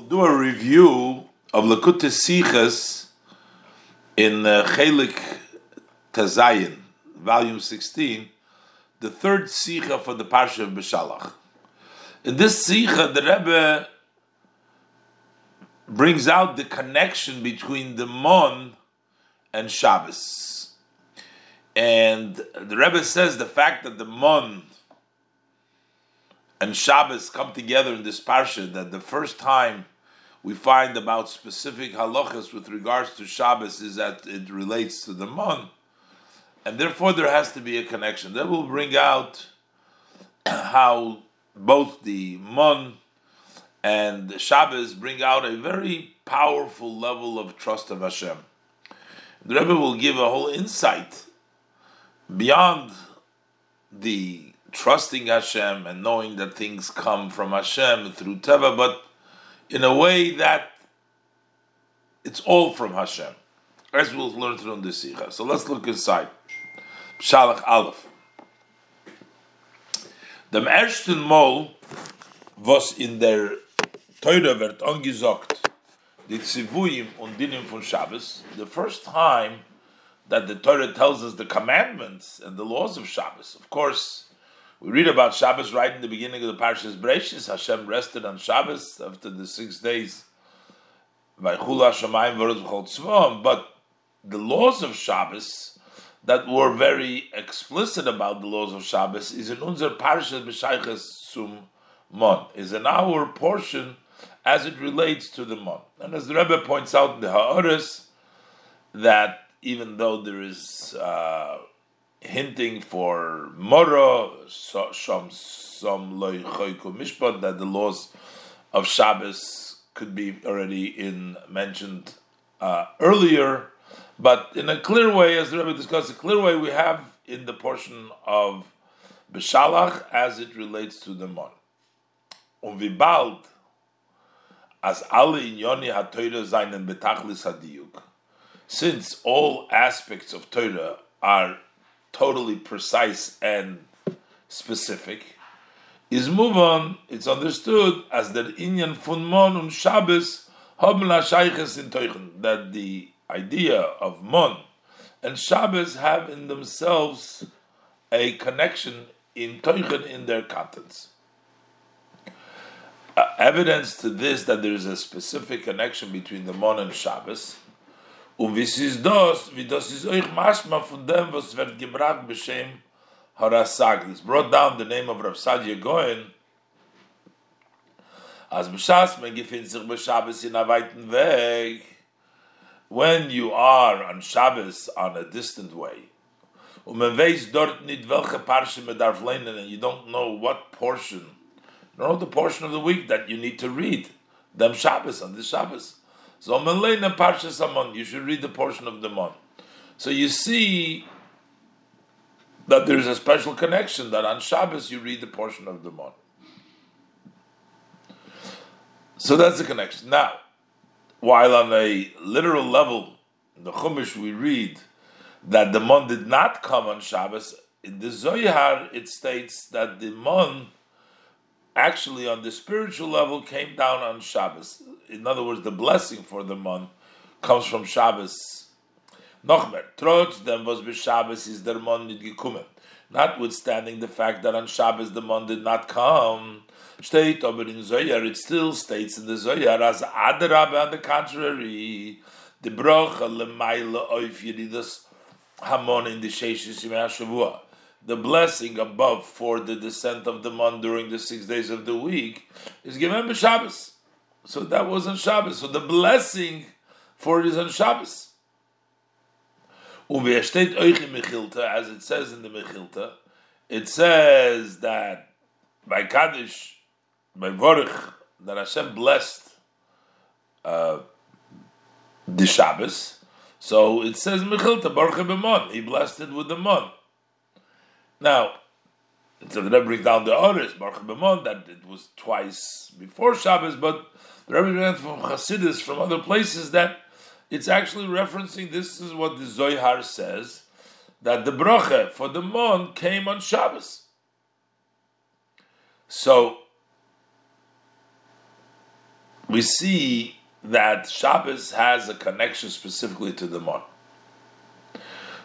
We'll do a review of Likkutei Sichos in uh, Chelik Tazayin, volume 16, the third Sicha for the Parsha of Beshalach. In this Sicha, the Rebbe brings out the connection between the Mon and Shabbos. And the Rebbe says the fact that the Mon and Shabbos come together in this parsha that the first time we find about specific halachas with regards to Shabbos is that it relates to the mon, and therefore there has to be a connection. That will bring out how both the mon and the Shabbos bring out a very powerful level of trust of Hashem. The Rebbe will give a whole insight beyond the trusting Hashem and knowing that things come from Hashem through Teva, but in a way that it's all from Hashem, as we'll learn through the Sikha. So let's look inside. Shalach Aleph. Dem ersten Mol, was in der Teure wird angesagt, die Zivuyim und Dinim von Shabbos, the first time that the Torah tells us the commandments and the laws of Shabbos. Of course, we read about Shabbos right in the beginning of the Parshas Breishis. Hashem rested on Shabbos after the six days. But the laws of Shabbos that were very explicit about the laws of Shabbos is in unser Parshas B'Shayches Sum Mon, is in our portion as it relates to the Mon. And as the Rebbe points out in the Ha'aris, that even though there is uh, hinting for Mora, some some mishpat that the laws of Shabbos could be already in mentioned uh, earlier, but in a clear way, as the Rebbe discussed, a clear way we have in the portion of Beshalach as it relates to the Mon. Um wie bald as alle inyoni ha-Teure betachlis hadiyuk, since all aspects of Torah are totally precise and specific, is move on. It's understood as that Inyan fun Mon und Shabbos haben in Teuchen that the idea of Mon and Shabbos have in themselves a connection in Teuchen in their contents. Uh, evidence to this that there is a specific connection between the Mon and Shabbos Und wie ist das, wie das ist euch manchmal von dem, was wird gebracht beschem Harasag. It's brought down the name of Rav Sadia Goen, as B'Shas, man gefindt sich bei Shabbos in a weiten Weg, when you are on Shabbos on a distant way, und man weiß dort nicht, welche Parche man darf lernen, and you don't know what portion, you know the portion of the week that you need to read, them Shabbos, on this Shabbos. So Melena Parsha Samon, you should read the portion of the Mon. So you see that there's a special connection that on Shabbos you read the portion of the Mon. So that's the connection. Now, while on a literal level, in the Chumash we read that the Mon did not come on Shabbos, in the Zohar it states that the Mon actually on the spiritual level came down on Shabbos. In other words, the blessing for the month comes from Shabbos. Nochmer, trotzdem was be Shabbos is der Mon nit gekommen. Notwithstanding the fact that on Shabbos the Mon did not come, steht aber in Zoyar, it still states in the Zoyar, as Adarabe on the contrary, the brocha lemaila oif yedidus hamon in the Sheshis Yimei the blessing above for the descent of the month during the six days of the week is given by Shabbos. So that was on Shabbos. So the blessing for it is on Shabbos. As it says in the Mechilta, it says that by Kaddish, by Vorich, that Hashem blessed uh, the Shabbos. So it says Mechilta, Baruch He blessed it with the month. Now, so the Rebbe brings down the others, Baruch B'mon, that it was twice before Shabbos, but the Rebbe brings from Chassidus, from other places, that it's actually referencing, this is what the Zohar says, that the bracha for the mon came on Shabbos. So, we see that Shabbos has a connection specifically to the Mon.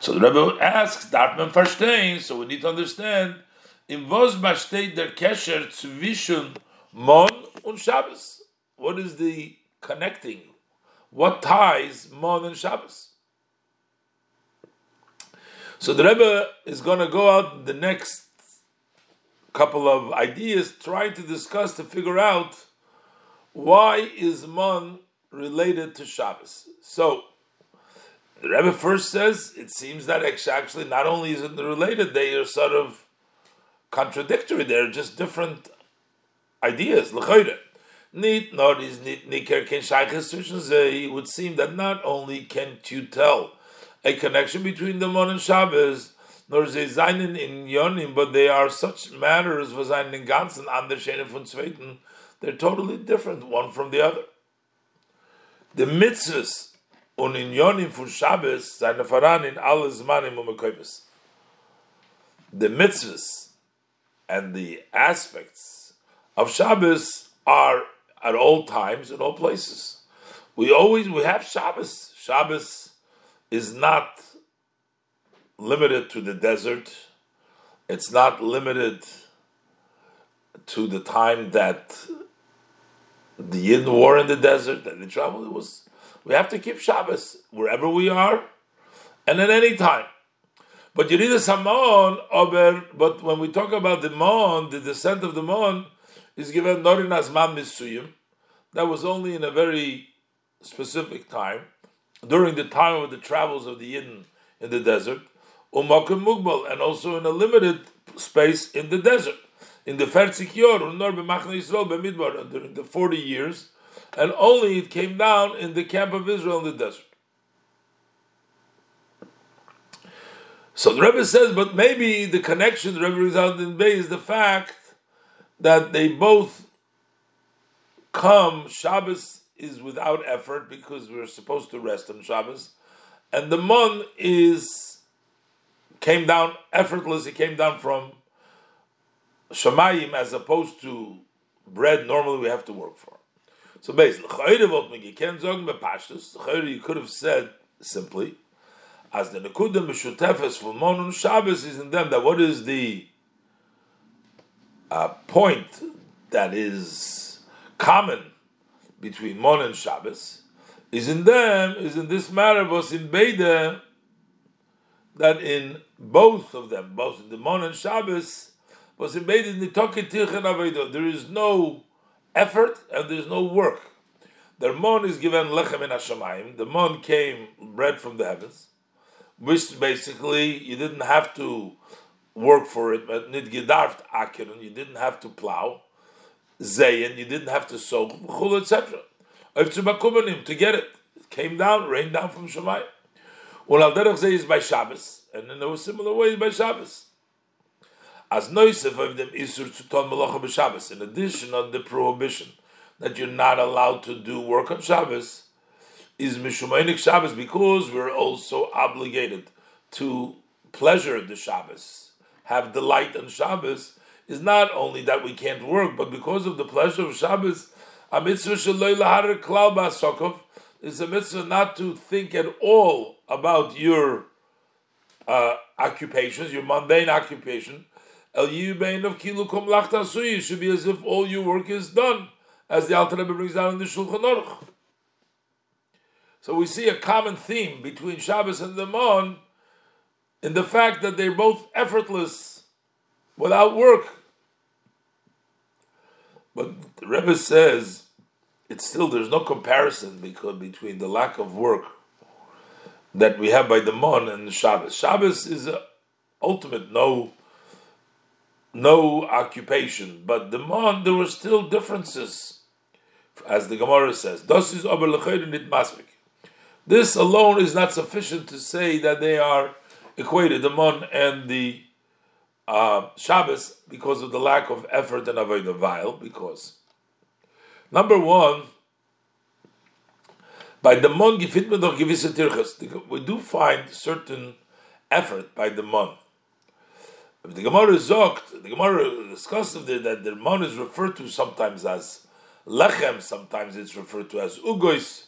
So the Rebbe asks, darf man so we need to understand, in was besteht der Kesher zwischen Mon und Shabbos? What is the connecting? What ties Mon and Shabbos? So the Rebbe is going to go out the next couple of ideas, trying to discuss to figure out why is Mon related to Shabbos. So the Rebbe first says it seems that actually not only is it related, they are sort of contradictory. They're just different ideas. Is ken uh, It would seem that not only can't you tell a connection between the Mon and Shabbos, nor ze seinen in Yonim, but they are such matters was einen ganzen anders von Zweiten. They're totally different one from the other. The mitzvahs und in von Shabbos seine in alle Zmanim und. The mitzvahs and the aspects of Shabbos are at all times in all places. We always we have Shabbos. Shabbos is not limited to the desert. It's not limited to the time that the Yidden were in the desert and they traveled. It was we have to keep Shabbos wherever we are and at any time. But you need a Samon, but when we talk about the Mon, the descent of the Mon is given not in Asman Misuyim. That was only in a very specific time, during the time of the travels of the Yidden in the desert, Umakim Mugbal, and also in a limited space in the desert. In the Fertzik Yor, during the 40 years, and only it came down in the camp of Israel in the desert. So the Rebbe says, but maybe the connection the Rebbe brings out in Bay is the fact that they both come. Shabbos is without effort because we're supposed to rest on Shabbos, and the Mon is came down effortless. It came down from Shemayim as opposed to bread. Normally we have to work for. So basically, you could have said simply, as the Nekudim Meshutefes for Monun Shabbos is in them, that what is the uh, point that is common between Mon and Shabbos is in them, is in this matter, was in Beide, that in both of them, both in the Mon and Shabbos, was in Beide in the Toki There is no effort and there's no work. The mon is given lechem in Hashemayim. The mon came bread from the heavens, which basically you didn't have to work for it, but nid you didn't have to plow, zayin, you didn't have to sow, etc. To get it, it came down, rained down from Shemayim. Well, al derech is by Shabbos, and in a similar way by Shabbos. As noisef of them isur to ton melacha b'Shabbos. In addition on the prohibition that you're not allowed to do work on Shabbos, is mishumaynik Shabbos because we're also obligated to pleasure the Shabbos, have delight on Shabbos. Is not only that we can't work, but because of the pleasure of Shabbos, a mitzvah shaloi lahar klal ba'asokov is a mitzvah not to think at all about your uh, occupations, your mundane occupation, El Yubein of Kilukum Lachtasui should be as if all your work is done, as the Alter Rebbe brings down in the Shulchan Aruch. So we see a common theme between Shabbos and the Mon in the fact that they're both effortless, without work. But the Rebbe says it's still there's no comparison because between the lack of work that we have by the Mon and Shabbos. Shabbos is ultimate no no occupation. But the Mon, there were still differences, as the Gemara says. This alone is not sufficient to say that they are equated, the Mon and the uh, Shabbos, because of the lack of effort and avoid the vile. Because number one, by the Mon we do find certain effort by the Mon. The Gemara is zogt, the Gemara discussed that the Mon is referred to sometimes as Lechem, sometimes it's referred to as ugois,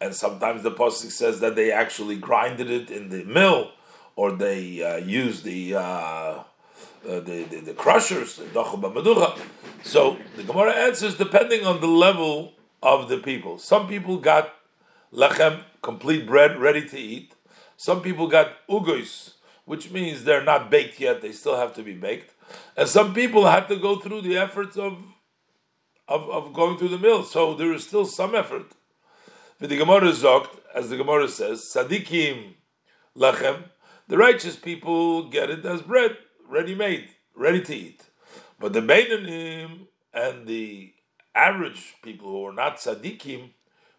and sometimes the pasuk says that they actually grinded it in the mill, or they uh, used the, uh, uh, the, the the crushers, So the Gemara answers depending on the level of the people. Some people got lechem, complete bread, ready to eat. Some people got ugois, which means they're not baked yet; they still have to be baked. And some people had to go through the efforts of of, of going through the mill. So there is still some effort. But the Gemara zogt, as the Gemara says, Sadikim lechem, the righteous people get it as bread, ready made, ready to eat. But the Beinanim and the average people who are not Sadikim,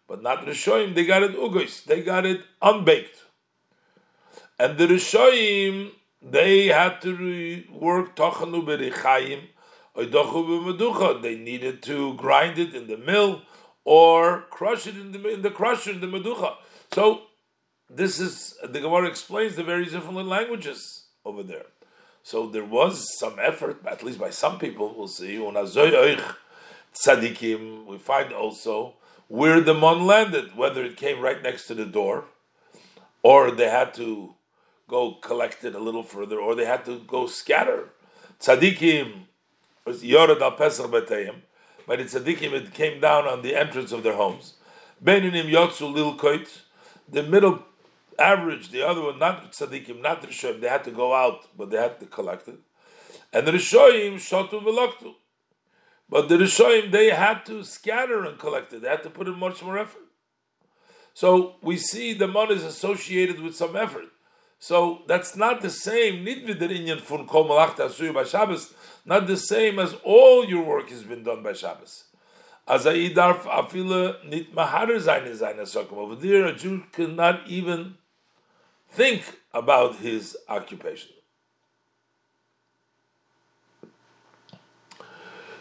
but not Rishoim, they got it ugos, they got it unbaked. And the Rishoim, they had to work Tochanu Berichayim, they needed to grind it in the mill or crush it in the in the crusher in the meducha. So this is the Gemara explains the very different languages over there. So there was some effort, at least by some people. We'll see. Tzadikim. We find also where the mon landed, whether it came right next to the door, or they had to go collect it a little further, or they had to go scatter. Tzadikim Yorad al Pesach Betayim. By the tzaddikim, it came down on the entrance of their homes. Beninim Yotzu Lil Koit, the middle average, the other one, not tzaddikim, not Rishoim, they had to go out, but they had to collect it. And the Rishoim Shotu Veloktu. But the Rishoim, they had to scatter and collect it. They had to put in much more effort. So we see the money is associated with some effort. So that's not the same. Not the same as all your work has been done by Shabbos. As a Over there, a Jew cannot even think about his occupation.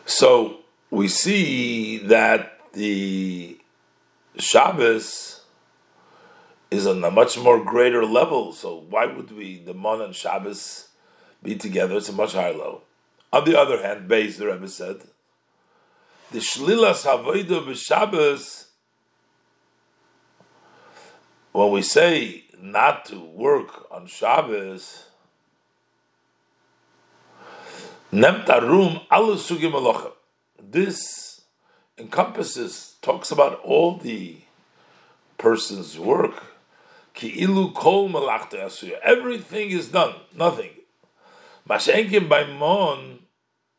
So we see that the Shabbos is on a much more greater level. So why would we, the Mon and Shabbos, be together? It's a much higher level. On the other hand, Beis, the Rebbe said, the Shlilas Havoida b'Shabbos, when we say not to work on Shabbos, Nemtarum Alusugim This encompasses, talks about all the person's work Ki'ilu kol malachta. Everything is done. Nothing. Mashenkim by Mon,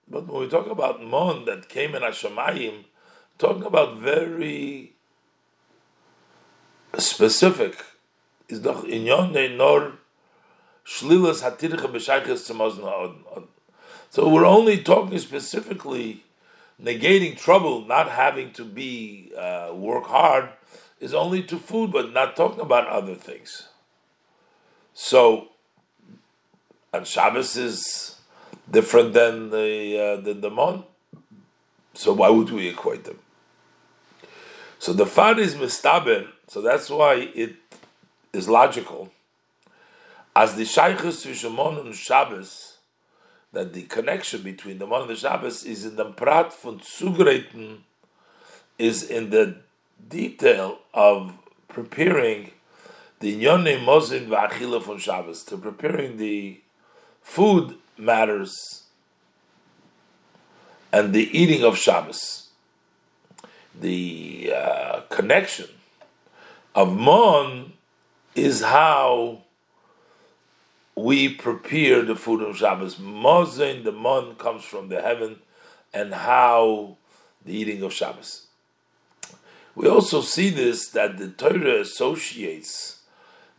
but when we talk about Mon that came in Hashemayim, talking about very specific. Is doch inyon nor shlilas hatircha So we're only talking specifically negating trouble, not having to be uh, work hard, is only to food, but not talking about other things. So, and Shabbos is different than the uh, than the Mon. So why would we equate them? So the fad is mistaber. So that's why it is logical. As the shaykhus v'shemon and Shabbos, that the connection between the Mon and the Shabbos is in the prat von Zugreiten, is in the detail of preparing the Yonne Mozin V'Achila from Shabbos, to preparing the food matters and the eating of Shabbos. The uh, connection of Mon is how we prepare the food of Shabbos. Mozin, the Mon comes from the heaven, and how the eating of Shabbos. We also see this that the Torah associates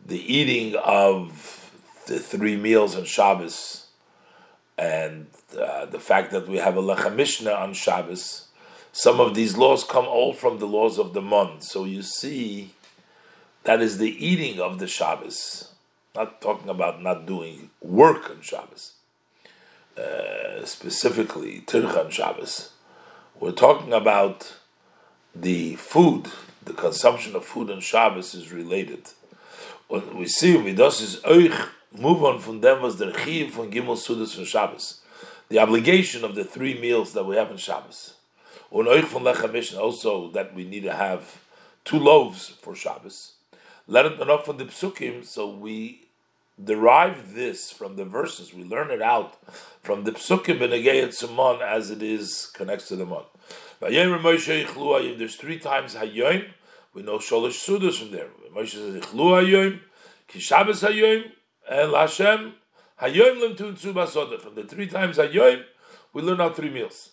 the eating of the three meals on Shabbos and uh, the fact that we have a Lechem Mishnah on Shabbos. Some of these laws come all from the laws of the month. So you see, that is the eating of the Shabbos. Not talking about not doing work on Shabbos. Uh, specifically, Tircha on Shabbos. We're talking about the food, the consumption of food on Shabbos is related. What we see, Midas is Euch, move on from them was the Chiv from Gimel Sudas from Shabbos. The obligation of the three meals that we have on Shabbos. Unoich von Lechem Mishnah, also that we need to have two loaves for Shabbos. Let it enough from the psukim, so we derive this from the verses. We learn it out from the psukim benegayet Simon as it is connects to the mon. There's three times hayoim. We know sholosh sudas from there. Moshe says ichlu hayoim, ki Shabbos hayoim, and Lashem hayoim limtun tzubasoda. From the three times hayoim, we learn out three meals.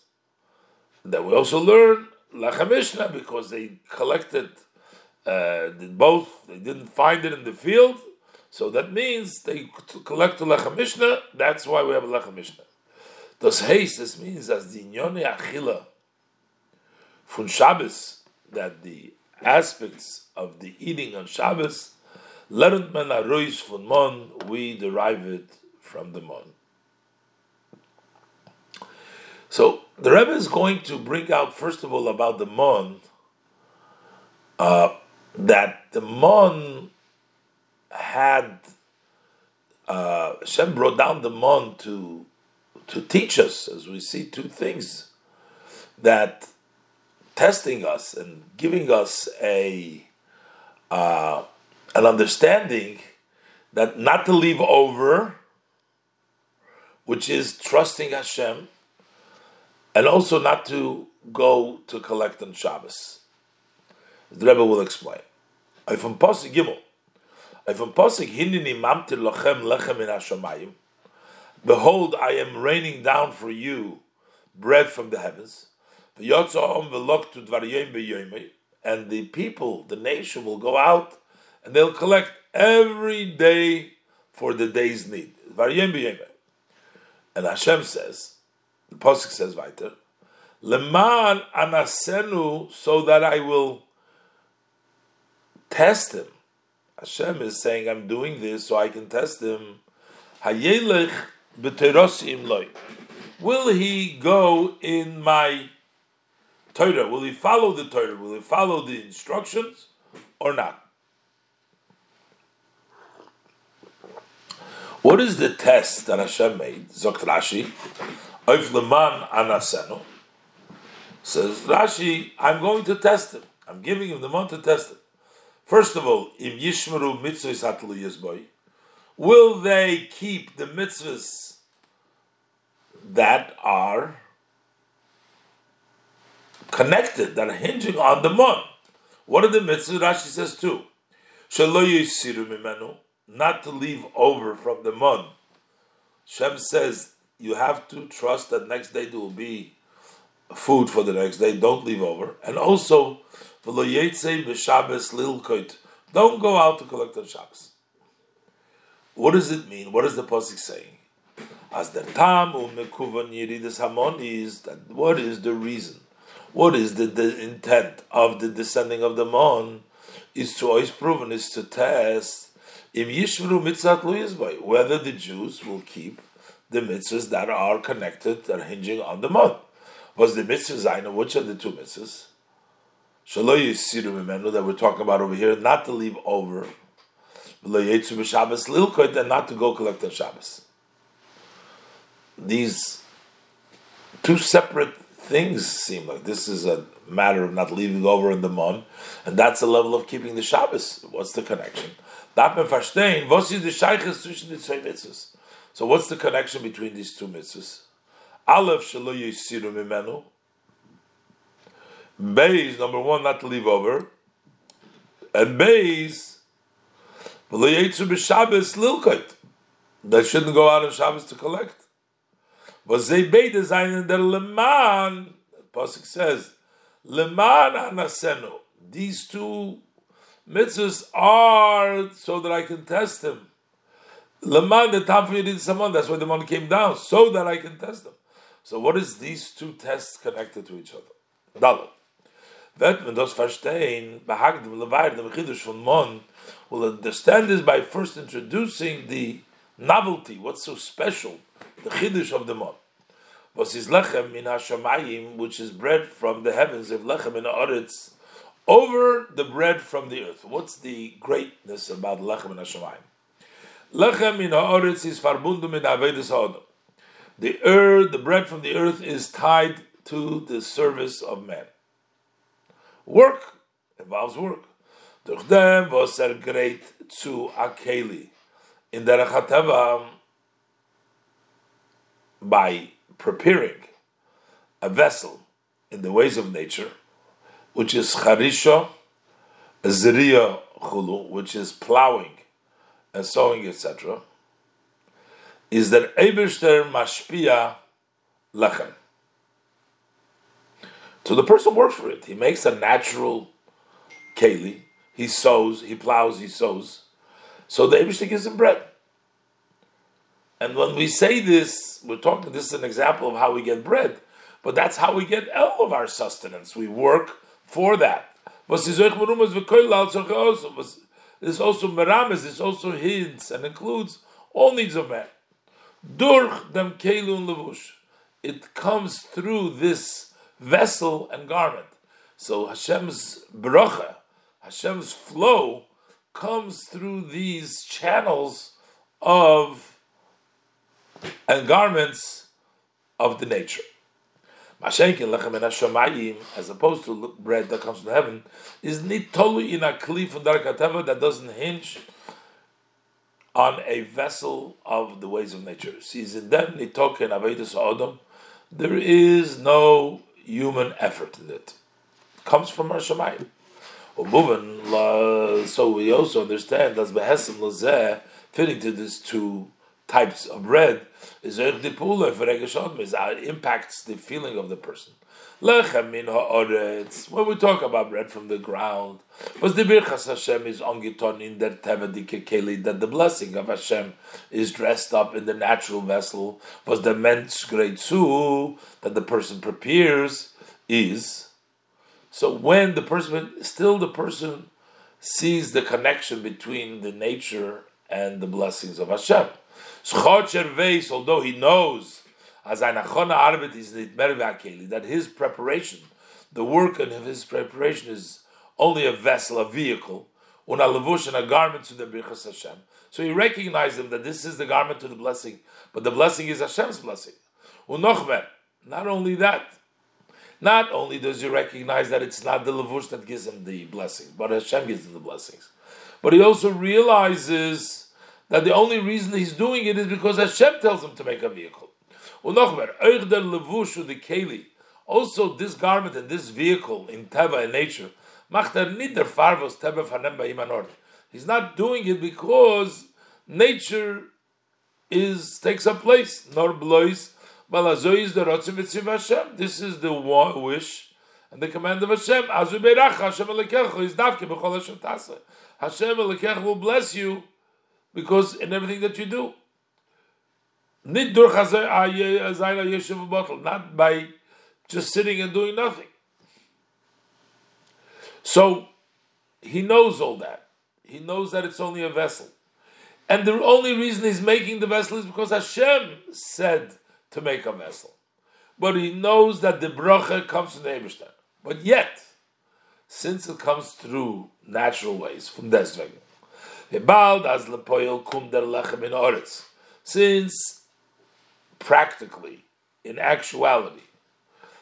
And then we also learn lachamishna because they collected uh, both. They didn't find it in the field, so that means they collect the lechem mishnah. That's why we have a lechem mishnah. Das heißt, this means as the inyone achila from Shabbos, that the aspects of the eating on Shabbos, lernt men arois von mon, we derive it from the mon. So the Rebbe is going to bring out first of all about the mon, uh, that the mon had uh, Hashem brought down the mon to to teach us, as we see two things that testing us and giving us a uh, an understanding that not to leave over, which is trusting Hashem, and also not to go to collect on Shabbos. The Rebbe will explain. From Pasuk Gimel, from Pasuk Hinini Mamtir Lochem Lechem in Hashemayim. Behold, I am raining down for you bread from the heavens. And the people, the nation, will go out and they'll collect every day for the day's need. And Hashem says, the Pasuk says weiter, Leman anasenu, so that I will test him. Hashem is saying, I'm doing this so I can test him. Will he go in my Torah? Will he follow the Torah? Will he follow the instructions or not? What is the test that Hashem made? Zokt Rashi. Says Rashi, I'm going to test him. I'm giving him the month to test him. First of all, Im Yishmeru Mitzvahs Hatlu Yizboy, will they keep the mitzvahs that are connected, that are hinging on the mon. What are the mitzvahs? Rashi says too. Not to leave over from the mon. Shem says you have to trust that next day there will be food for the next day. Don't leave over. And also, don't go out to collect on Shabbos. What does it mean? What is the Pasuk saying? As the tam umekuvan yiridas hamon is that what is the reason? What is the, the intent of the descending of the mon? Is to always proven is to test im yishmru mitzat luyizbay whether the Jews will keep the mitzvahs that are connected are hinging on the mon. Was the mitzvah zaina? Which are the two mitzvahs? That we're talking about over here, not to leave over. And not to go collect on Shabbos these two separate things seem like this is a matter of not leaving over in the mon, and that's the level of keeping the Shabbos. What's the connection? So what's the connection between these two mitzvahs? Aleph. Beis, number one, not to leave over. And Beis, that shouldn't go out on Shabbos to collect was they beide sein der leman. Pasuk says, leman anasenu. These two mitzvahs are so that I can test them. Leman the tamfi did someone. That's why the man came down so that I can test them. So what is these two tests connected to each other? Dalet. Wird man das verstehen, behagt dem Levair, dem Chiddush von Mon, will understand this by first introducing the novelty, what's so special, the Chiddush of the Mon was his lechem in hashamayim, which is bread from the heavens, if lechem in aretz, over the bread from the earth. What's the greatness about lechem in hashamayim? Lechem in aretz is farbundum in avedis ha'odom. The earth, the bread from the earth, is tied to the service of man. Work involves work. Durch dem was er great zu akeli in der Chateva by preparing a vessel in the ways of nature, which is charisha, zriya chulu, which is plowing and sowing, etc., is that Eberster mashpia lechem. So the person works for it. He makes a natural keli. He sows, he plows, he sows. So the Eberster gives him bread. And when we say this, we're talking, this is an example of how we get bread, but that's how we get all of our sustenance. We work for that. This also merames, this also hints and includes all needs of man. Durch dem kelun levush. It comes through this vessel and garment. So Hashem's bracha, Hashem's flow, comes through these channels of and garments of the nature. As opposed to bread that comes from heaven, is nitolu in a kli from darkateva that doesn't hinge on a vessel of the ways of nature. There is no human effort in it. it comes from our hashamayim. So we also understand as behesim lazeh, fitting to this two types of bread is impacts the feeling of the person. When we talk about bread from the ground, was the birchas Hashem is ongiton in der tevadike that the blessing of Hashem is dressed up in the natural vessel. Was the men's great that the person prepares is. So when the person, still the person sees the connection between the nature and the blessings of Hashem although he knows as arbet is that his preparation, the work of his preparation is only a vessel, a vehicle, una levush and a garment to the birchas Hashem. So he recognizes him that this is the garment to the blessing, but the blessing is Hashem's blessing. Unochmer, not only that, not only does he recognize that it's not the levush that gives him the blessing, but Hashem gives him the blessings, but he also realizes that the only reason he's doing it is because Hashem tells him to make a vehicle. Also, this garment and this vehicle in Teva in nature, he's not doing it because nature is takes a place. Nor blois, This is the wish and the command of Hashem. Hashem will bless you because in everything that you do. Ah, not by just sitting and doing nothing. So he knows all that. He knows that it's only a vessel. And the only reason he's making the vessel is because Hashem said to make a vessel. But he knows that the bracha comes from the Eberstein. But yet, since it comes through natural ways, from deswegen, since practically, in actuality,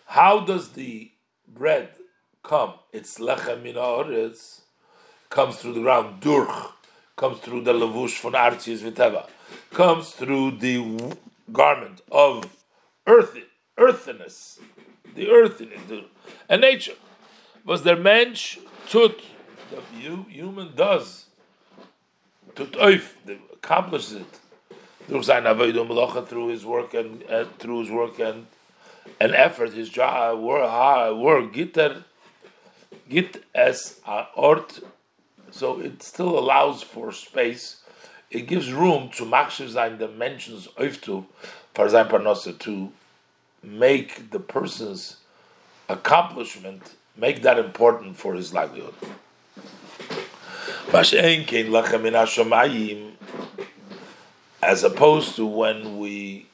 how does the bread come? It's lechem min comes through the ground, durch, comes through the levush von artius viteva, comes through the garment of earth, earthiness, the earth in it, and nature. Was there mensch tut, the human does to accomplishes it through his work and uh, through his work and and effort, his job, work work, gitter, git as a ort, so it still allows for space. It gives room to machshiv sein dimensions oiftu, for sein parnosa, to make the person's accomplishment, make that important for his livelihood. As opposed to when we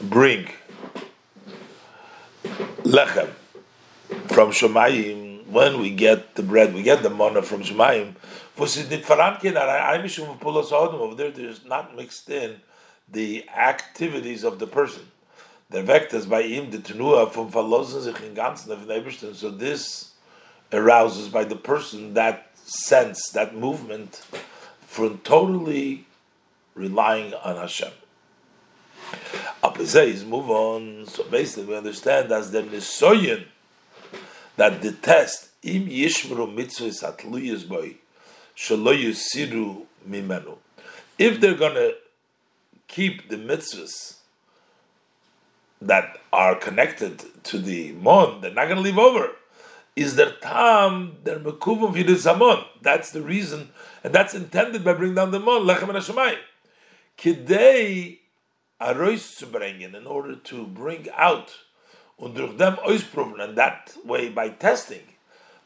bring lechem from Shemayim, when we get the bread, we get the manna from Shemayim. Over there, there's not mixed in the activities of the person. weckt es bei ihm die Tenua vom Verlosen sich in So this arouses by the person that sense, that movement from totally relying on Hashem. Apizeis move on. So basically, we understand as the nisoyin that the test im yishmru mitzvahs atluyas boy yusiru mimenu. If they're gonna keep the mitzvahs that are connected to the mon, they're not gonna leave over. Is their tam their mekuvim vidus That's the reason, and that's intended by bringing down the mon lechem and hashemayim. Kidei arois to bring in, order to bring out und durch dem ausproben, and that way by testing,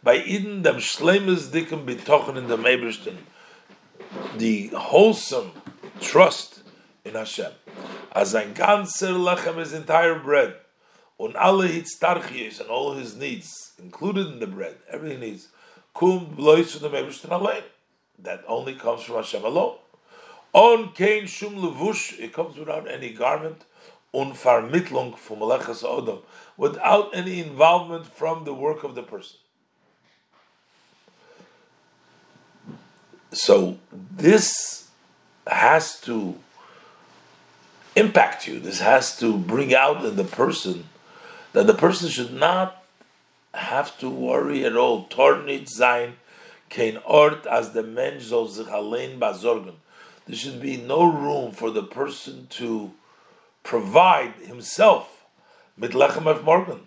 by in dem schlemes dicken betochen in dem Ebersten, the wholesome trust in Hashem, as ein ganzer lechem, his entire bread, und alle hitztarchies and all his needs, included in the bread, everything needs, kum blois from the Ebersten allein. That only comes from Hashem alone. On kein shum levush, it comes without any garment. Un farmitlung from malachas odom, without any involvement from the work of the person. So this has to impact you. This has to bring out in the person that the person should not have to worry at all. Tornit sein kein Ort as the Mensch soll sich there should be no room for the person to provide himself mit lechem morgen,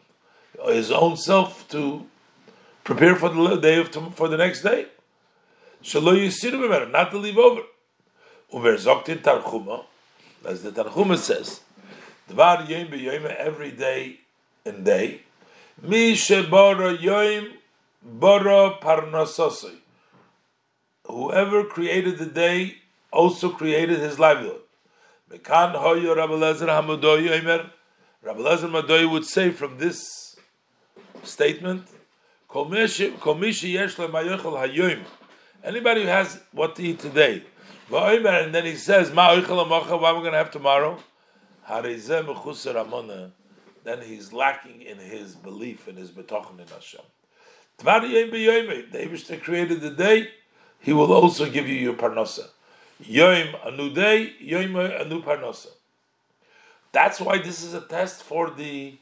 his own self to prepare for the day of for the next day. Shalo yisiru not to leave over. Uver zoktin Tanchuma, as the Tanchuma says, dvar yom b'yom every day and day. Mi shebara yom bara parnasosai. Whoever created the day also created his livelihood. Rabbi Lezer Madoy would say from this statement, Anybody who has what to eat today, and then he says, "Ma what am I going to have tomorrow? Then he's lacking in his belief, in his betochen in Hashem. The Abishter created the day, he will also give you your parnasa. Yom a new day, Yom a new parnasa. That's why this is a test for the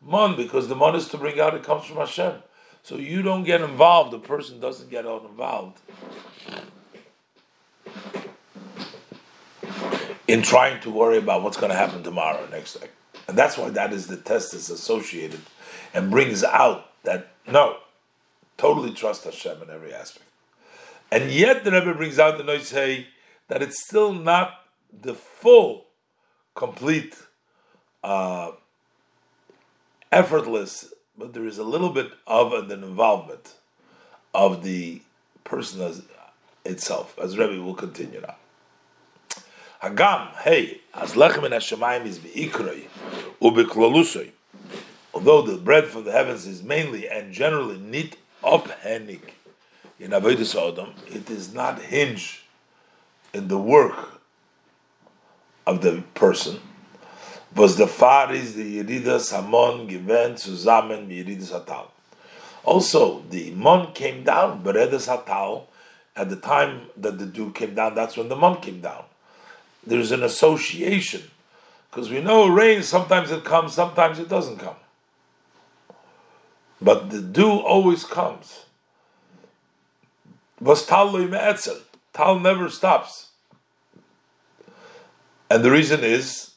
mon, because the mon is to bring out it comes from Hashem. So you don't get involved, the person doesn't get involved in trying to worry about what's going to happen tomorrow, next day. And that's why that is the test that's associated and brings out that no, totally trust Hashem in every aspect. And yet the Rebbe brings out the noise, that it's still not the full, complete, uh, effortless, but there is a little bit of an involvement of the person as, itself, as Rebbe will continue now. Hagam, hey, as lechem in Hashemayim is be'ikroi, u'beklolusoi, although the bread from the heavens is mainly and generally nit ophenig in Avodah Sodom, it is not hinged in the work of the person was the faris the Yeridas Hamon given zusammen Yeridas Hatal. Also, the Mon came down, Beredas Hatal, at the time that the dew came down, that's when the Mon came down. There's an association, because we know rain, sometimes it comes, sometimes it doesn't come. But the dew always comes. Was Tal Tal never stops. And the reason is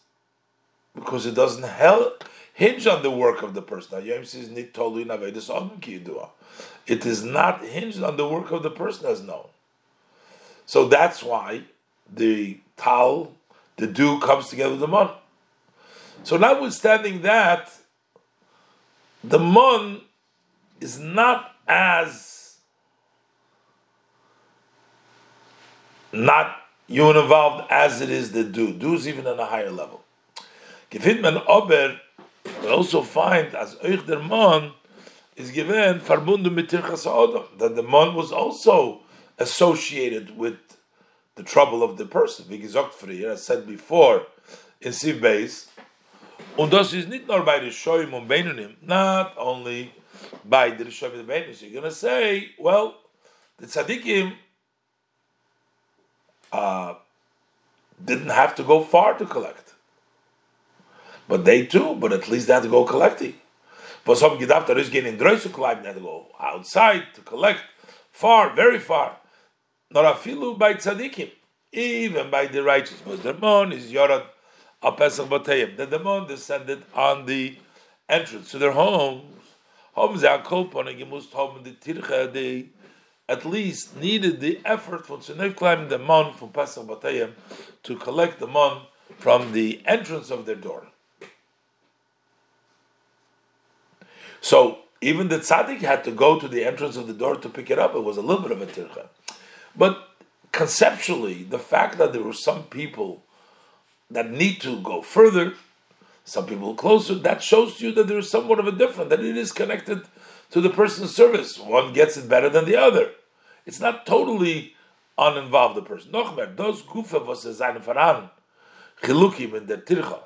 because it doesn't help, hinge on the work of the person. It is not hinged on the work of the person as known. So that's why the tal, the dew comes together with the mon. So notwithstanding that, the mon is not as not you involved as it is the do. Do is even on a higher level. Gefindt man ober, we also find as euch der Mann is given verbunden mit Tirchas Odom, that the man was also associated with the trouble of the person. Wie gesagt said before, in Siv Beis, Und das ist nicht nur bei Rishoyim und Beinunim, not only by the Rishoyim and Beinunim. You're going to say, well, the Tzaddikim uh, didn't have to go far to collect. But they too, but at least they had to go collecting. For some gedacht, there is getting Dreuze climb, they had to go outside to collect, far, very far. Not a filu by tzaddikim, even by the righteous. But the is Yorad a Pesach Batayim. The demon descended on the entrance to their homes. Homes are kolpon and must home the tircha. They at least needed the effort from Tzunev climbing the mon from Pesach Batayim to collect the mon from the entrance of their door. So even the tzaddik had to go to the entrance of the door to pick it up. It was a little bit of a tircha. But conceptually, the fact that there were some people that need to go further, some people closer, that shows you that there is somewhat of a difference, that it is connected to the person's service. One gets it better than the other. It's not totally uninvolved, the person. Nochmer, those gufa was seine voran, chilukim in der tircha.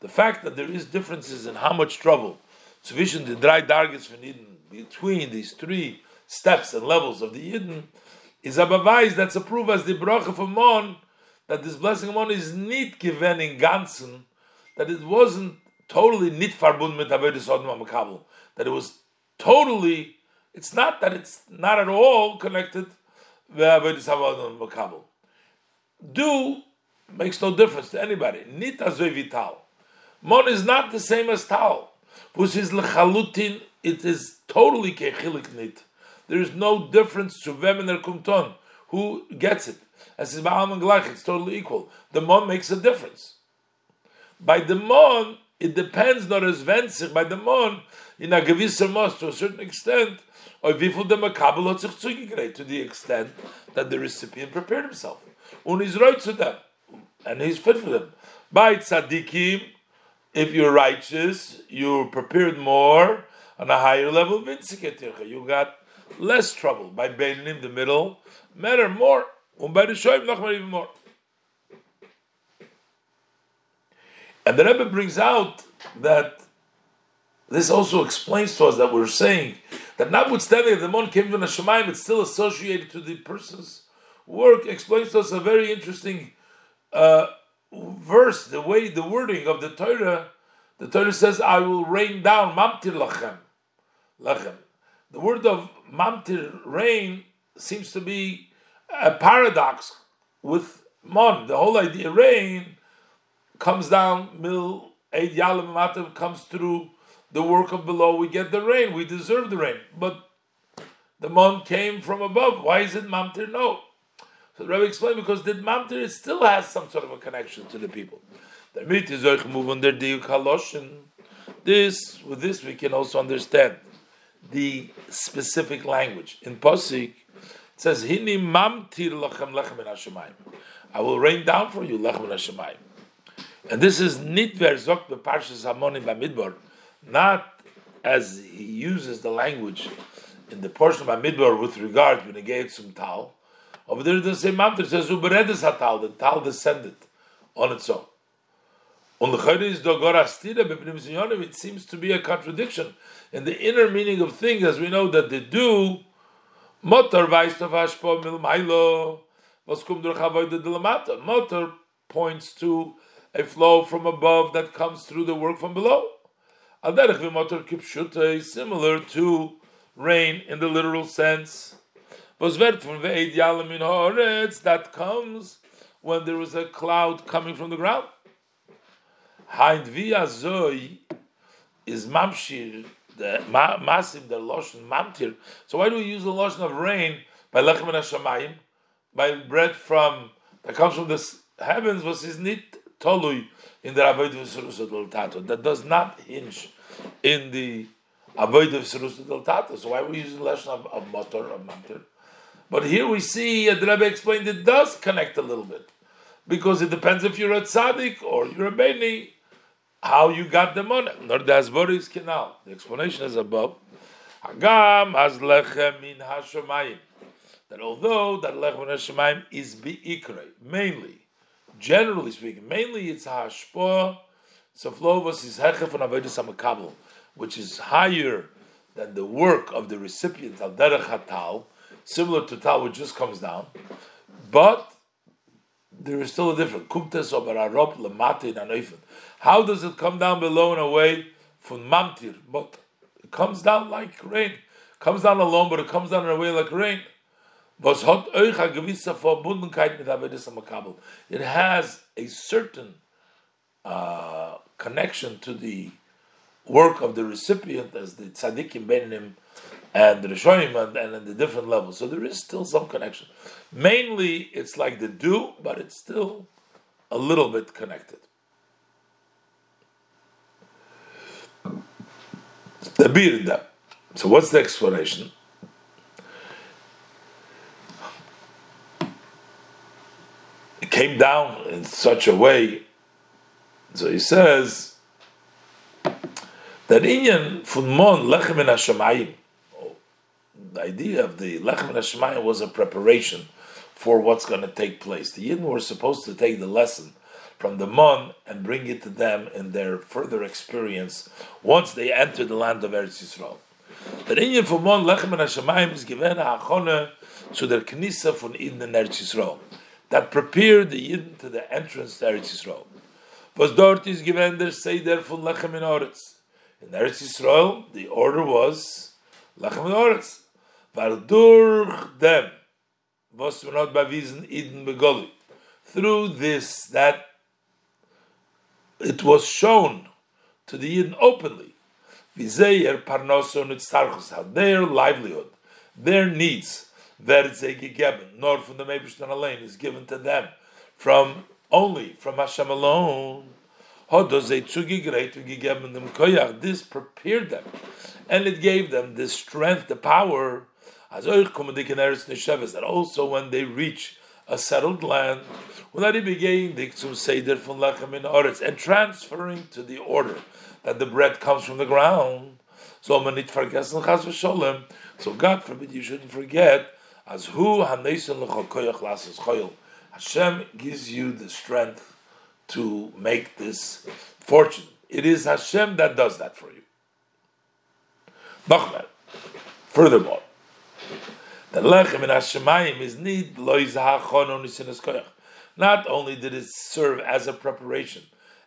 The fact that there is differences in how much trouble zwischen the von Eden, between these three steps and levels of the Eden, is a beweis that's a proof as the bracha of Mon that this blessing of Mon is not given in ganzen, that it wasn't totally nit verbunden mit Sodom Makabel, that it was totally, it's not that it's not at all connected with Avodah Sodom Makabel. Do makes no difference to anybody. Nit azoy vital. Mon is not the same as tal. Which is lechalutin, it is totally kechilik nit. There is no difference to Vem and Kumton. Who gets it? As is Ba'al and Glach, it's totally equal. The Mon makes a difference. By the Mon, it depends not as Venzich, by the Mon, in a Mos, to a certain extent, or wie the Makabel to the extent that the recipient prepared himself. Und is right to them. And he's fit for them. By tzaddikim, if you're righteous, you're prepared more on a higher level. You got less trouble. By Beinim, the middle, matter more. And by the Shoim, Nachman, even more. And the Rebbe brings out that this also explains to us that we're saying that notwithstanding the mon came from the Shemaim, it's still associated to the person's work. Explains to us a very interesting uh, verse, the way the wording of the Torah. The Torah says, "I will rain down mamtir lachem." Lachem. The word of mamtir, rain, seems to be a paradox with mon. The whole idea, rain, comes down, mil eid yalim comes through the work of below. We get the rain. We deserve the rain, but the mon came from above. Why is it mamtir? No. So the Rebbe explained because the mamtir still has some sort of a connection to the people. The mit is move under the This with this we can also understand the specific language. In Posik, it says, Hini mamtir lachem lechem in Hashemayim. I will rain down for you lechem in Hashemayim. And this is nitver zok beparshas hamonim b'midbar, not as he uses the language in the portion of Midbar with regard to some tal. Over there, the same mamtir says uberedes hatal, the tal descended on its own. It seems to be a contradiction in the inner meaning of things, as we know that they do. Motor Motor points to a flow from above that comes through the work from below. is similar to rain in the literal sense. That comes when there is a cloud coming from the ground. Hain via zoi is mamshir the massive the lotion mamtir. So why do we use the lotion of rain by lechem hashamayim, by bread from that comes from the heavens versus nit tolui in the avoid of tato that does not hinge in the avoid of del tato. So why are we using the lotion of, of motor of mamtir? But here we see, the Rebbe explained, it does connect a little bit because it depends if you're a tzaddik or you're a beni how you got the money. Nor the Asboris canal. The explanation is above. Hagam has lechem min hashemayim. That although that lechem min hashemayim is biikre, mainly, generally speaking, mainly it's hashpo So flovos is hechef von avodas hamakabel, which is higher than the work of the recipient al derech similar to tal which just comes down, but there is still a difference. In How does it come down below and away from mamtir? But it comes down like rain. It comes down alone, but it comes down in a way like rain. It has a certain uh, connection to the work of the recipient as the tzaddikim benim and the rishonim and, and the different levels. So there is still some connection. Mainly, it's like the do, but it's still a little bit connected. The birda. So what's the explanation? It came down in such a way. So he says that Inyan Funmon Lechem in Hashemayim. The idea of the Lechem in Hashemayim was a preparation for what's going to take place. The Yidden were supposed to take the lesson from the Mon and bring it to them in their further experience once they enter the land of Eretz Yisrael. The Inyan for Mon Lechem in Hashemayim is given a achone to the Knisa von Eden in Eretz Yisrael that prepared the Yidden to the entrance to Eretz Yisrael. Was dort is given der Seder von Lechem in Oretz. In Eretz Yisrael, the order was Lechem in Oretz. Weil durch dem, was wir not bewiesen, Eden begoli. Through this, that it was shown to the Eden openly, Vizeyer parnoso nitztarchus, how their livelihood, their needs, werden sie gegeben, nor from the Mebishtan alone, is given to them, from only from Hashem alone. This prepared them, and it gave them the strength, the power, that also when they reach a settled land, and transferring to the order that the bread comes from the ground. So so God forbid you shouldn't forget as who Hashem gives you the strength to make this fortune. It is Hashem that does that for you. Furthermore, the lechem in Hashemayim is need Not only did it serve as a preparation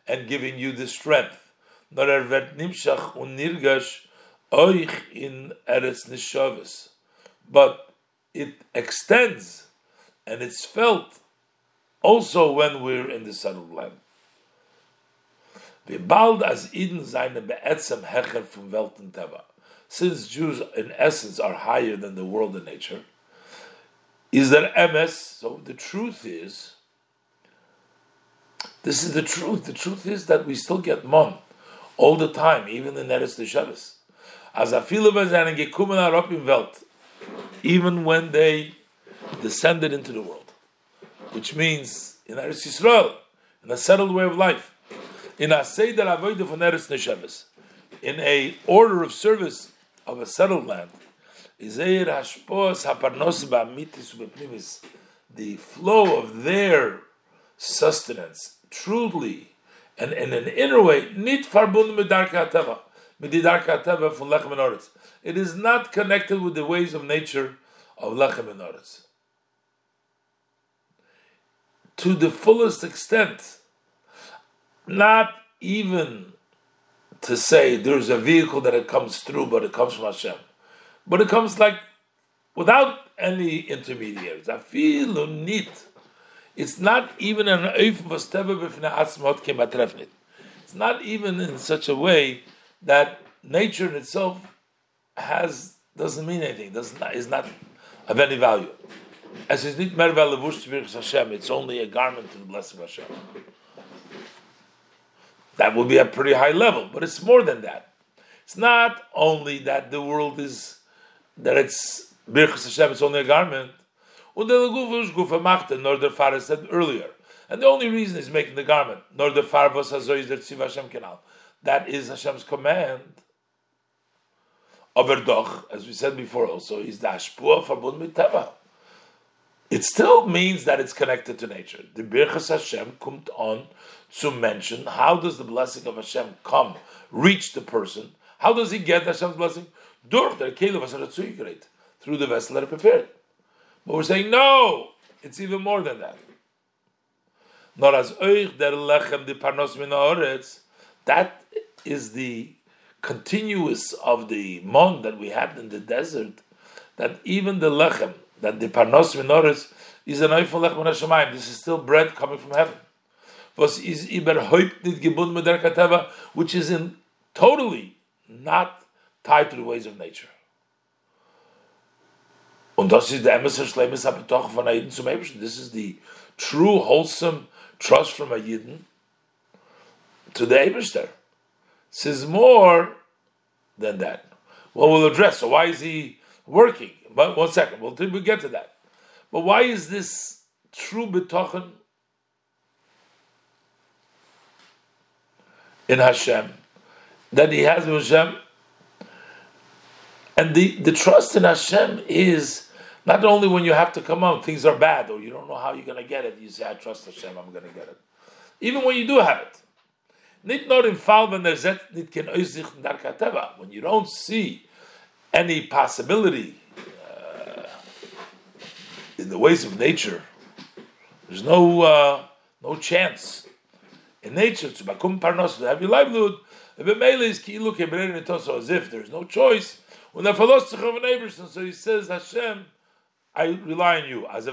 and giving you the strength, nor er wird nimshach und nirgash euch in eretz nishavis, but it extends and it's felt also when we're in the settled land. bald as Eden seine beetzem hecher from Welten Teva. Since Jews in essence are higher than the world in nature, is there MS? So the truth is, this is the truth. The truth is that we still get mon all the time, even in Eretz Shabbos. As Welt, even when they descended into the world which means in Eretz Yisrael, in a settled way of life, in a seder avodah von Eretz in a order of service of a settled land, the flow of their sustenance, truly, and in an inner way, It is not connected with the ways of nature of lechem and to the fullest extent. Not even to say there's a vehicle that it comes through, but it comes from Hashem. But it comes like without any intermediaries. I feel neat. It's not even an It's not even in such a way that nature in itself has doesn't mean anything. Does not is not of any value. As is nit mer Hashem, it's only a garment to the blessing of Hashem. That would be a pretty high level, but it's more than that. It's not only that the world is that it's birchas Hashem, it's only a garment. Nor the Father said earlier. And the only reason he's making the garment, nor the was Hazoy Kenal. That is Hashem's command. Aber as we said before also, is the Hashpua verbunden mit Teva it still means that it's connected to nature. The Birchas Hashem kommt on to mention how does the blessing of Hashem come, reach the person? How does he get Hashem's blessing? Durch der through the vessel that are prepared. But we're saying no, it's even more than that. Not as euch der lechem the parnos min That is the continuous of the mon that we had in the desert. That even the lechem, that the parnos min is an eifel lechem. This is still bread coming from heaven. Was is überhaupt nicht gebunden mit der Kateva, which is in totally not tied to the ways of nature. Und das ist der von Aiden zum. This is the true, wholesome trust from a Yidden to the Eberster. This is more than that. Well, we'll address. So why is he working? But one second, we'll, we'll get to that. But why is this true betochen in Hashem that he has with Hashem? And the, the trust in Hashem is not only when you have to come out, things are bad, or you don't know how you're going to get it, you say, I trust Hashem, I'm going to get it. Even when you do have it. When you don't see any possibility uh, in the ways of nature, there's no uh, no chance in nature to become parnos, to have your livelihood. As if there's no choice. When the philosopher of neighbor, so he says, Hashem, I rely on you. As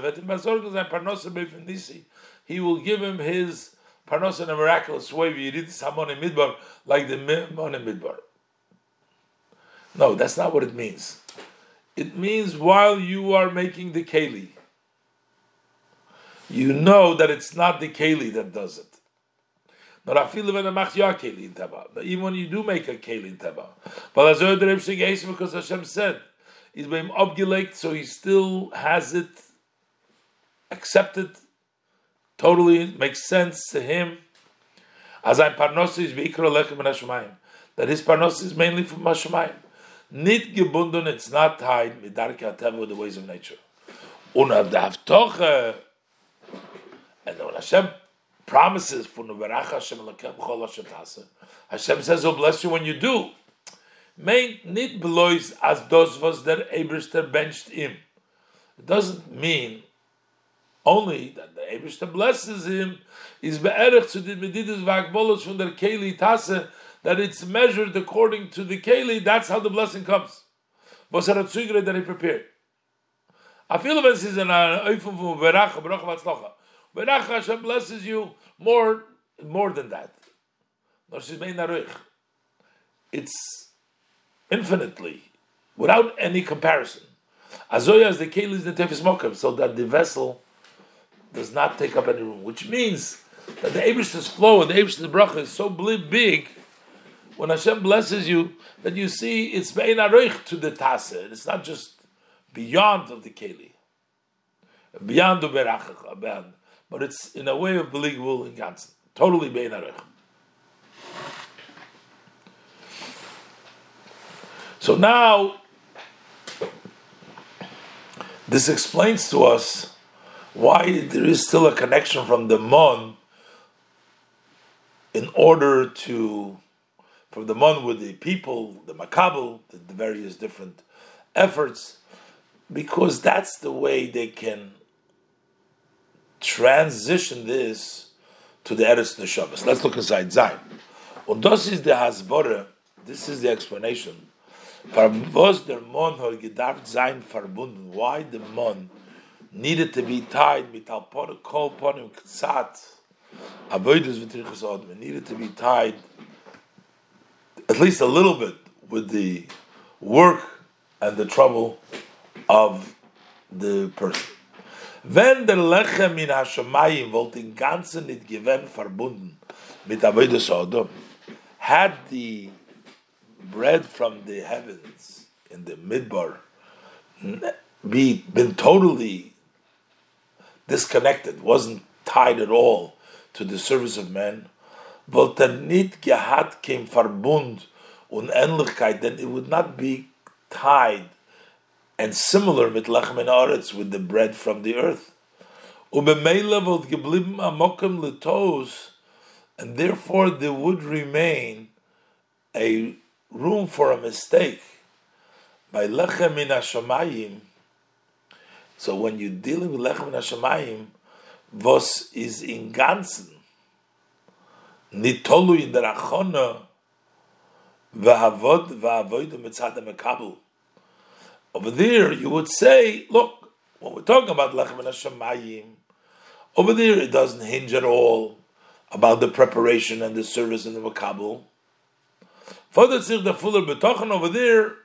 he will give him his parnos in a miraculous way. Midbar, like the Mon Midbar. No, that's not what it means. It means while you are making the keli, you know that it's not the keli that does it. Not even when you do make a keli in teva. But as because Hashem said, he's been obgulate, so he still has it accepted. Totally makes sense to him. As I'm parnosis is beikra lechem and That his parnosis is mainly from Hashemayim. Nit gebunden, it's not tied mit darke with the ways of nature. Der Haftoche, and when Hashem promises for Hashem Hashem says, "Oh, bless you when you do." meint nit belois as dos was der Eberster benched him. It doesn't mean only that the Eberster blesses him is be'erech zu the medidus vagbolos from der Keli Tasse that it's measured according to the Keli. That's how the blessing comes. Was er hat that he prepared. Feel wenn es in a Eifung von Berach, Berach Vatzlocha. Berach Hashem blesses you more, more than that. It's infinitely, without any comparison. Azoya is the kelis the tefis mokem, so that the vessel does not take up any room, which means that the Abish's flow and the Abish's bracha is so big. When Hashem blesses you, that you see it's bein aroich to the tase. It's not just beyond of the keli, beyond the berachach, but it's in a way of believable in Ganzen. Totally bein aroich. So now, this explains to us why there is still a connection from the Mon in order to, from the Mon with the people, the Makabel, the various different efforts, because that's the way they can transition this to the Eretz Neshamas. Let's look inside Zion. Und das ist der Hasbore, this is the explanation was der Mon hat gedarft sein verbunden? Why the Mon needed to be tied mit Alpone, Kolponim, Ktsat, Avoidus Vitrichas Odom, needed to be tied at least a little bit with the work and the trouble of the person. Wenn der Lechem in Hashemayim wollte in Ganzen nicht gewinn verbunden mit Avoidus Odom, had the bread from the heavens in the midbar be been totally disconnected, wasn't tied at all to the service of men, but er nicht gehat verbund und Ähnlichkeit, then it would not be tied and similar mit aretz with the bread from the earth. And therefore there would remain a room for a mistake by lechem in hashamayim. So when you're dealing with lechem in hashamayim, was is in ganzen nitolu in der achona v'havod v'avoid mitzad mekabel. Over there, you would say, look, when we're talking about lechem in hashamayim, over there it doesn't hinge at all about the preparation and the service in the makabel. The fuller betochen over there,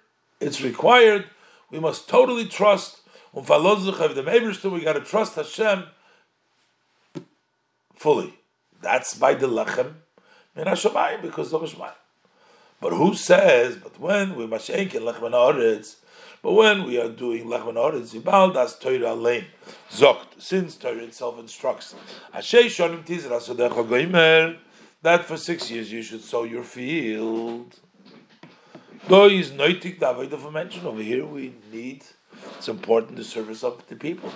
it's required. We must totally trust. Um, we got to trust Hashem fully. That's by the lechem min hashamayim because of Hashemayim. But who says? But when we mashenk in lechem aretz, but when we are doing lechem aretz, ibal das Torah alein zokt. Since Torah itself instructs, shonim that for six years you should sow your field. Though is noitik the avoid of mention over here, we need it's important the service of the people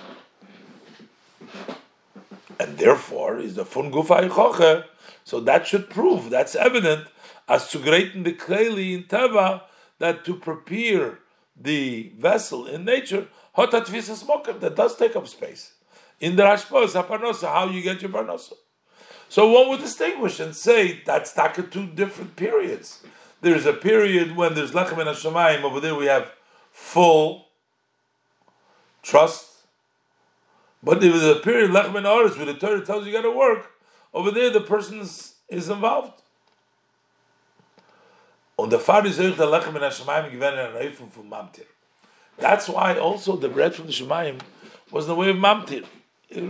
and therefore is the fun gufa So that should prove that's evident as to greaten the kleli in teva that to prepare the vessel in nature hotat visas that does take up space in the rashpos haparnosa how you get your parnosa. So one would distinguish and say that's taka two different periods. There's a period when there's lechem and hashemayim. Over there we have full trust but if there's a period lechem and oris where the Torah tells you, you got to work, over there the person is, is involved. Und der Vater ist euch der Lechem in Hashemayim gewinnen an Eifung von Mamtir. That's why also the bread from the Shemayim was the way of Mamtir. It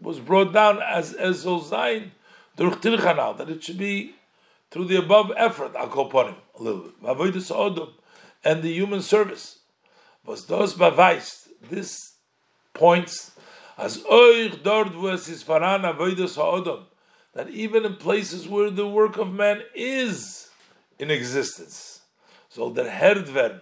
was brought down as as Zozain durch Tirchanal, that it should be through the above effort, I'll call upon him a little bit. And the human service. Was those beweist, this points as euch dort wo es is faran avoidas ha'odom, that even in places where the work of man is in existence, so that herd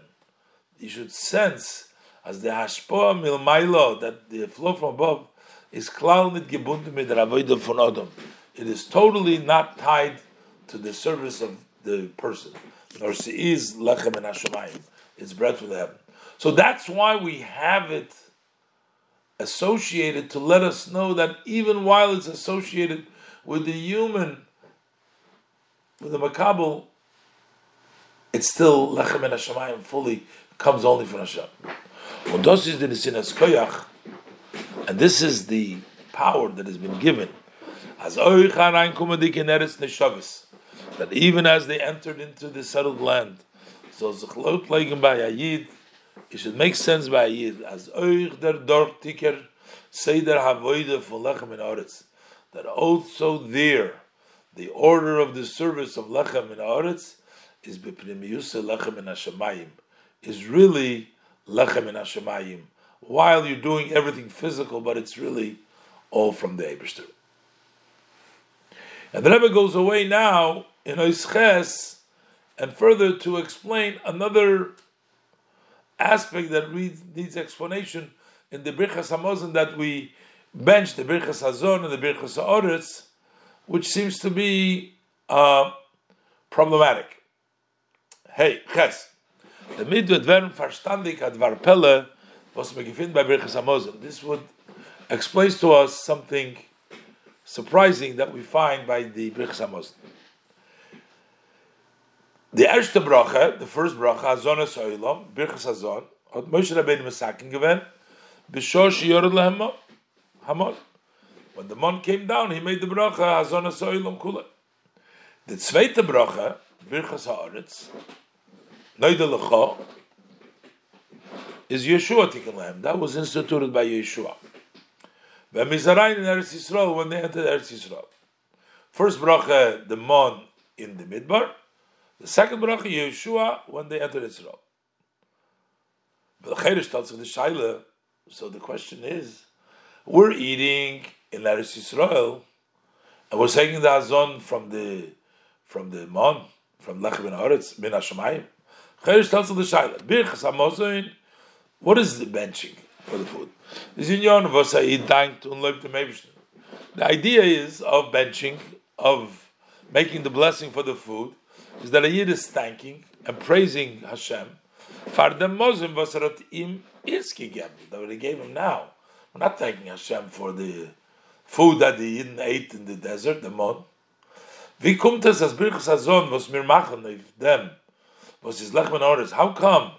you should sense as the hashpoa milmailo, that the flow from above is klal mit gebunden mit der avoida von odom. It is totally not tied to the service of the person. Nor she is lechem and hashemayim. It's bread from heaven. So that's why we have it associated to let us know that even while it's associated with the human, with the makabel, it's still lechem and hashemayim fully comes only from Hashem. And this is the power that has been given. That even as they entered into the settled land, so Zechlot by Ayid, it should make sense by Yid as euch der dort tiker say der havoide von lechem in aretz that also there the order of the service of lechem in aretz is bepnimius lechem in hashemayim is really lechem in hashemayim while you're doing everything physical but it's really all from the Eberster. And the Rebbe goes away now in Oisches and further to explain another aspect that needs explanation in the Birchas Hamazon that we bench the Birchas Hazon and the Birchas Ha'oretz, which seems to be uh, problematic. Hey, Ches, the Midwet werden verstandig advar Pelle, was me gefind by Birchas Hamazon. This would explain to us something surprising that we find by the Birchas Hamazon. The erste bracha, the first bracha, Hazon Soilam, Birchas Hazon, hat Moshe Rabbeinu Mesakin given, B'shosh Yored Lehem Hamol. When the mon came down, he made the bracha Hazon Soilam Kula. The zweite bracha, Birchas Haaretz, Neide Lecha, is Yehoshua Tikkun Lehem. That was instituted by Yehoshua. When Mizarayin in Eretz Yisrael, when they entered Eretz Yisrael. First bracha, the mon in the midbar, the second bracha, Yehoshua, when they entered Israel. But the Chedesh tells the Shaila, so the question is, we're eating in Eretz Yisrael, and we're taking the Hazon from the from the Mon, from Lechem ben Haaretz, Ben Hashemayim. Tells the Shaila, Birchas What is the benching for the food? The idea is of benching, of making the blessing for the food, is that a Yid is thanking and praising Hashem for the Muslim vasarat im that he gave him now. We're not thanking Hashem for the food that the Yidden ate in the desert, the mod. Wie kommt es, was mir machen, if them, was his lechmen orders, how come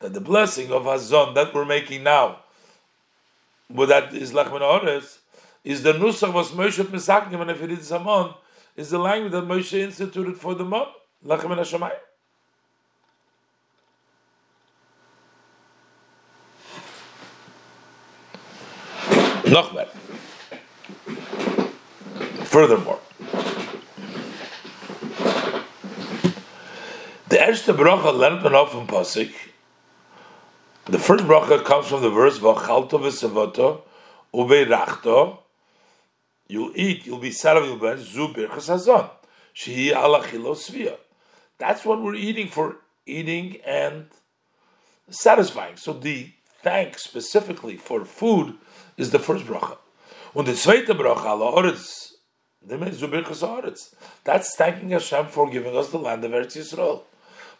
that the blessing of Hazon that we're making now, but that is lechmen orders, is the nusach was Moshe Mesakim, and if it is Hamon, is the language that Moshe instituted for the mod, lechmen Hashemayim. Furthermore, the erste bracha man off in Pasik. The first bracha comes from the verse V'chalto v'savoto ubeirachto. You'll eat, you'll be satisfied, you'll be zubir chasazon. Shehi alachilo svia. That's what we're eating for eating and satisfying. So the thanks specifically for food is the first bracha. Und the zweite bracha, ala that's thanking Hashem for giving us the land of Eretz Yisrael.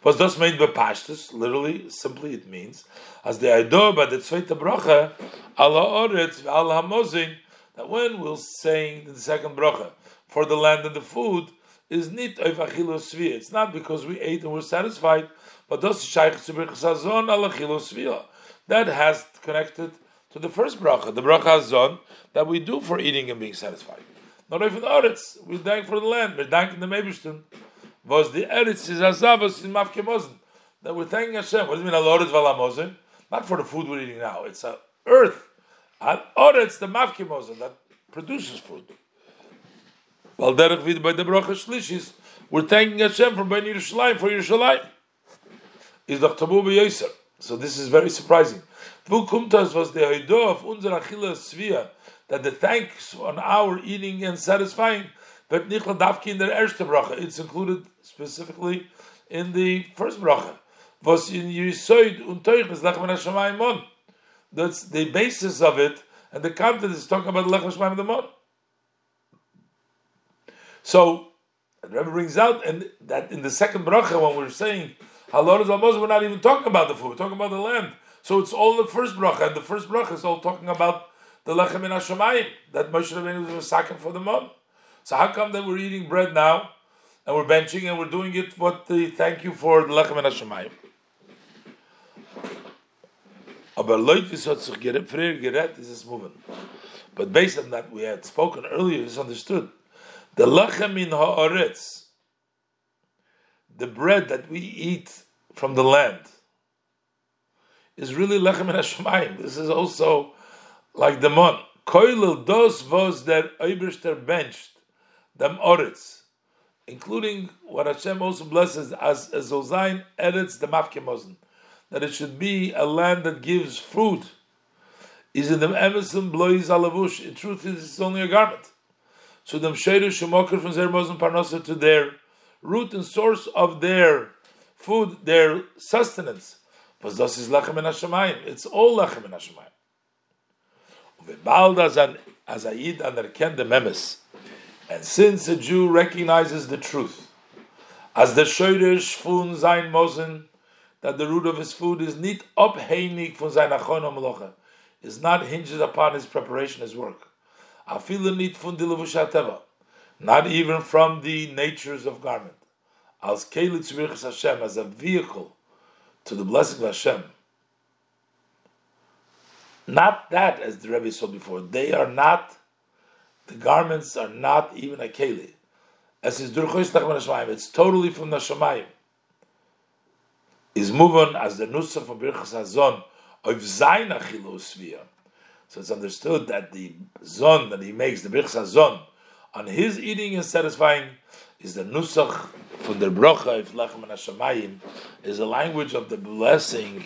Was thus made by pashtus? Literally, simply it means as the aido by the zweite bracha ala oretz al hamozin that when we're saying the second bracha for the land and the food is nit oiv It's not because we ate and we're satisfied, but das shaykh sazon al That has connected to the first bracha, the bracha zon that we do for eating and being satisfied. Not even the Eretz. We thank for the land. We're thanking the Mebishton. Was the Eretz is Azavos in Mafke Mosen. That we're thanking Hashem. What does it mean, Al Eretz Vala Mosen? Not for the food we're eating now. It's a earth. Al Eretz, the Mafke Mosen, that produces food. Well, derech vid by the bracha shlishis, we're thanking Hashem for Ben Yerushalayim, for Yerushalayim. Is doch tabu b'yoser. So this is very surprising. Vu was the haido of unser achila svia, that the thanks on our eating and satisfying, but nichla davki in the erste bracha. It's included specifically in the first bracha. Was in Yisoid und Teuchnis lechem hashamayim mon. That's the basis of it, and the content is talking about lechem hashamayim the mon. So, the Rebbe brings out, and that in the second bracha, when we're saying halal is almost, we're not even talking about the food, we're talking about the land. So it's all the first bracha, and the first bracha is all talking about the lechem in Hashemayim that Moshe Rabbeinu was sacking for the mom. So how come that we're eating bread now and we're benching and we're doing it what the thank you for the lechem in Hashemayim? Aber Leute hat sich früher gerät, ist es moving. But based on that, we had spoken earlier, it's understood. The lechem in haaretz, the bread that we eat from the land, is really lechem in Hashemayim. This is also like the mon. Koilel dos was der Oiberster benched, them oritz, including what Hashem also blesses as a Eretz the Mafkemosen, that it should be a land that gives fruit. Is in the Emerson blois alavush. In truth, it's only a garment. So them sheiru shemoker from Zermosen Parnosa to their root and source of their food, their sustenance. But das is lachem in Hashemayim. It's all lachem in Hashemayim bald as an as a yid anerkennt the memes, and since a Jew recognizes the truth, as the shoyrish fun sein mosen, that the root of his food is not abhängig von seiner Chono is not hinged upon his preparation, his work. Afilu nit fun dilavushateva, not even from the natures of garment. As kelitz Hashem, as a vehicle to the blessing of Hashem, not that, as the Rebbe saw before. They are not, the garments are not even a keli. As is it's totally from the Shemayim. Is moving as the Nusa from Birchas Hazon of Zayin Achilosvia. So it's understood that the zon that he makes, the Birchas Hazon, on his eating and satisfying, is the Nusach from the Brocha of Lechem Hashemayim, is the language of the blessing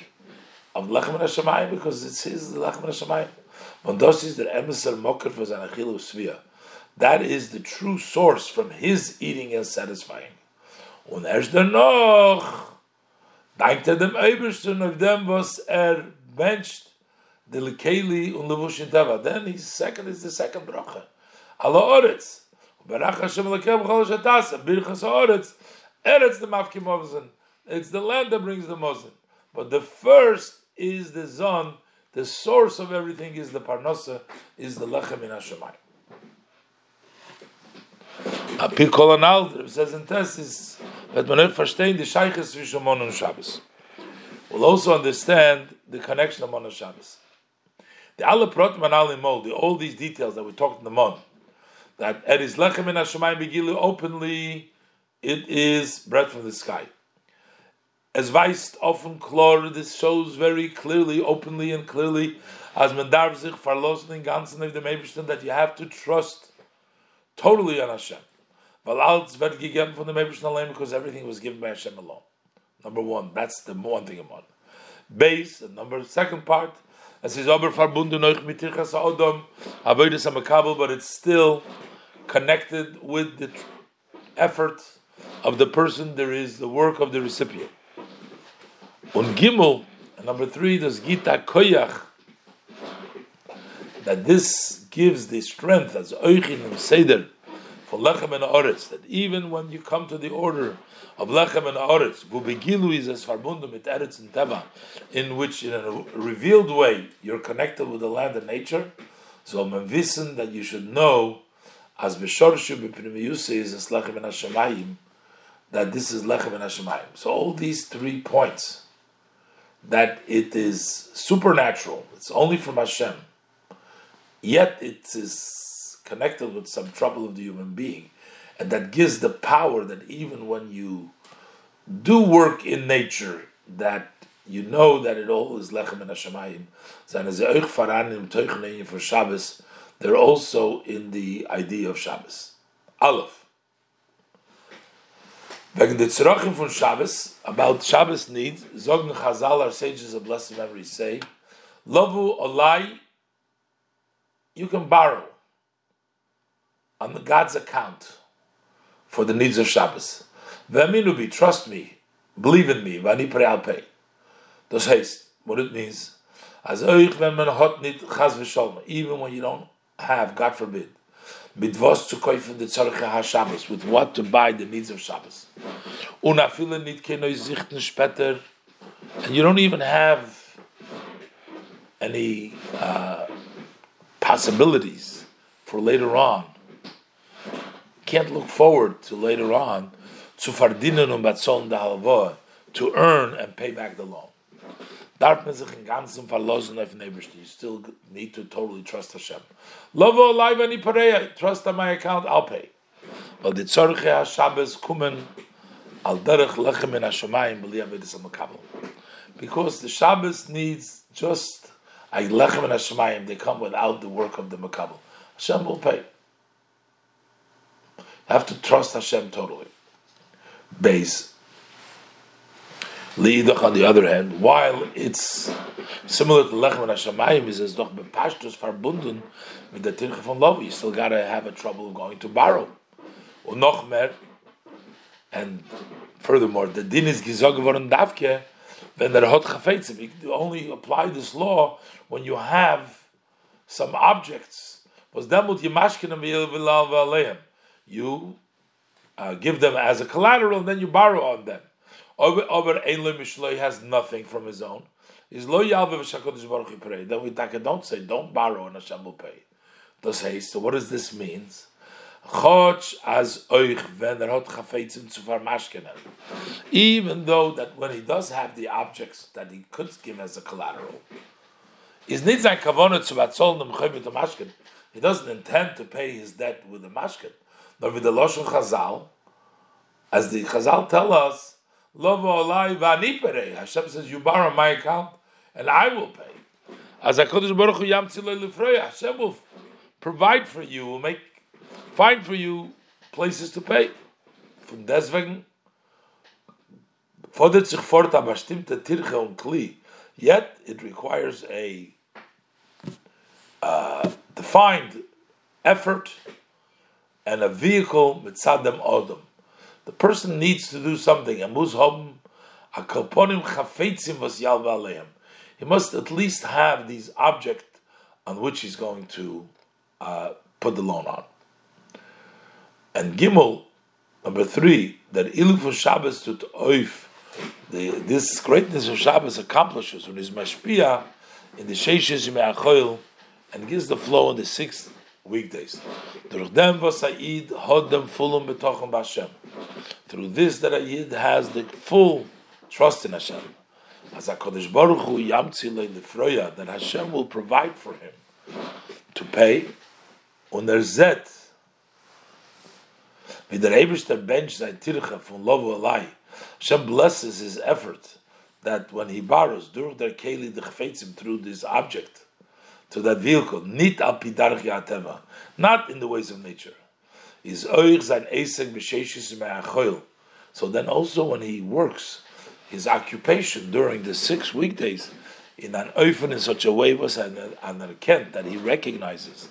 of Lechem Hashemayim because it's his Lechem Hashemayim. That is the true source from his eating and satisfying. Er was er. Then his second is the second bracha. Eretz the. It's the land that brings the mozen. But the first is the zon. The source of everything is the parnasa, is the lechem in Hashemayim. A Pirkol Alder says in Tess is that man verstehen the Sheiches zwischen Mon and Shabbos. We'll also understand the connection of Mon Shabbos. The alle Prot Man Mol, the all these details that we talked in the Mon, that it is Lechem in Hashemayim Begilu openly, it is bread from the sky. As weist often klar, this shows very clearly, openly and clearly, as man darf sich verlassen in ganzen of the Mebishten, that you have to trust totally on Hashem. Weil alles wird gegeben von dem Mebishten allein, because everything was given by Hashem alone. Number one, that's the one thing about Base, and number second part, es ist aber verbunden euch mit Tirchas Odom, avoides am but it's still connected with the effort of the person, there is the work of the recipient. Und Gimel, number three, does Gita Koyach, that this gives the strength as Oichin and Seder for Lechem and Oretz, that even when you come to the order of Lechem and Oretz, Vubegilu is as Farbundum mit Eretz and Teva, in which in a revealed way you're connected with the land and nature, so man wissen that you should know as Beshorshu B'Pnimiyusi is as Lechem and Hashemayim, that this is Lechem and Hashemayim. So all these three points, that it is supernatural, it's only from Hashem, yet it is connected with some trouble of the human being, and that gives the power that even when you do work in nature, that you know that it all is lechem and hashemayim. They're also in the idea of Shabbos. Aleph. Wegen der Tzerachim von Shabbos, about Shabbos need, Zogn Chazal, our sages of blessed memory, say, Lovu Olai, you can borrow on the God's account for the needs of Shabbos. V'aminubi, trust me, believe in me, v'ani pay. Das heißt, what it means, as euch, wenn man hot nit chaz v'sholma, even when you don't have, God forbid, Zorche HaShabbos, with what to buy the needs of Shabbos. And you don't even have any uh, possibilities for later on. Can't look forward to later on to verdienen und to earn and pay back the loan. Darf man sich in ganzem verlassen auf You still need to totally trust Hashem. Lovo live any pareya, trust on my account, I'll pay. But the tzorche ha-Shabbos kumen al derech lechem in ha-Shemayim b'li avedis ha-Makabel. Because the Shabbos needs just a lechem in ha-Shemayim, they come without the work of the Makabel. Hashem will pay. You have to trust Hashem totally. Base. Liidach, on the other hand, while it's similar to Lechem and Hashemayim, is doch bepashtus verbunden mit der Tirche von Love. You still gotta have a trouble going to borrow. Und noch and furthermore, the din is gizog geworden davke, when the hot chafetzim. You only apply this law when you have some objects. Was demut v'yilvilal v'aleim. You uh, give them as a collateral, and then you borrow on them. Over Eilim Mishloi has nothing from his own. Is lo yalve v'shakodish baruch he pray. Then we don't say don't borrow and Hashem will pay. Does hey? So what does this means? Choch as oich mashkenen. Even though that when he does have the objects that he could give as a collateral, is nit sein kavonot zu batzol mashken. He doesn't intend to pay his debt with the mashken, but with the lashon chazal, as the chazal tell us Hashem says, you borrow my account, and I will pay. As HaKadosh Baruch Hu Yam Hashem will provide for you, will make, find for you places to pay. Von deswegen fordert sich fort a bestimmte Tirche und Kli, yet it requires a uh, defined effort and a vehicle mitzad dem odom the person needs to do something. He must at least have these object on which he's going to uh, put the loan on. And Gimel, number three, that Iluf Shabbos to oif, this greatness of Shabbos accomplishes when he's mashpia in the sheishes yimeachoil and gives the flow in the sixth weekdays. Through this that a has the full trust in Hashem. As HaKadosh Baruch Hu yamtzi lefroya, that Hashem will provide for him to pay, und er zet, wie der Eberster bench sein Tirche von Lovo Alai, Hashem blesses his effort that when he borrows, during their keli the through this object, to that vehicle, nit al pidarch yateva, not in the ways of nature. Is oich sein esek b'sheishis me'achoil. So then also when he works, his occupation during the six weekdays, in an oifen in such a way was an, an kent that he recognizes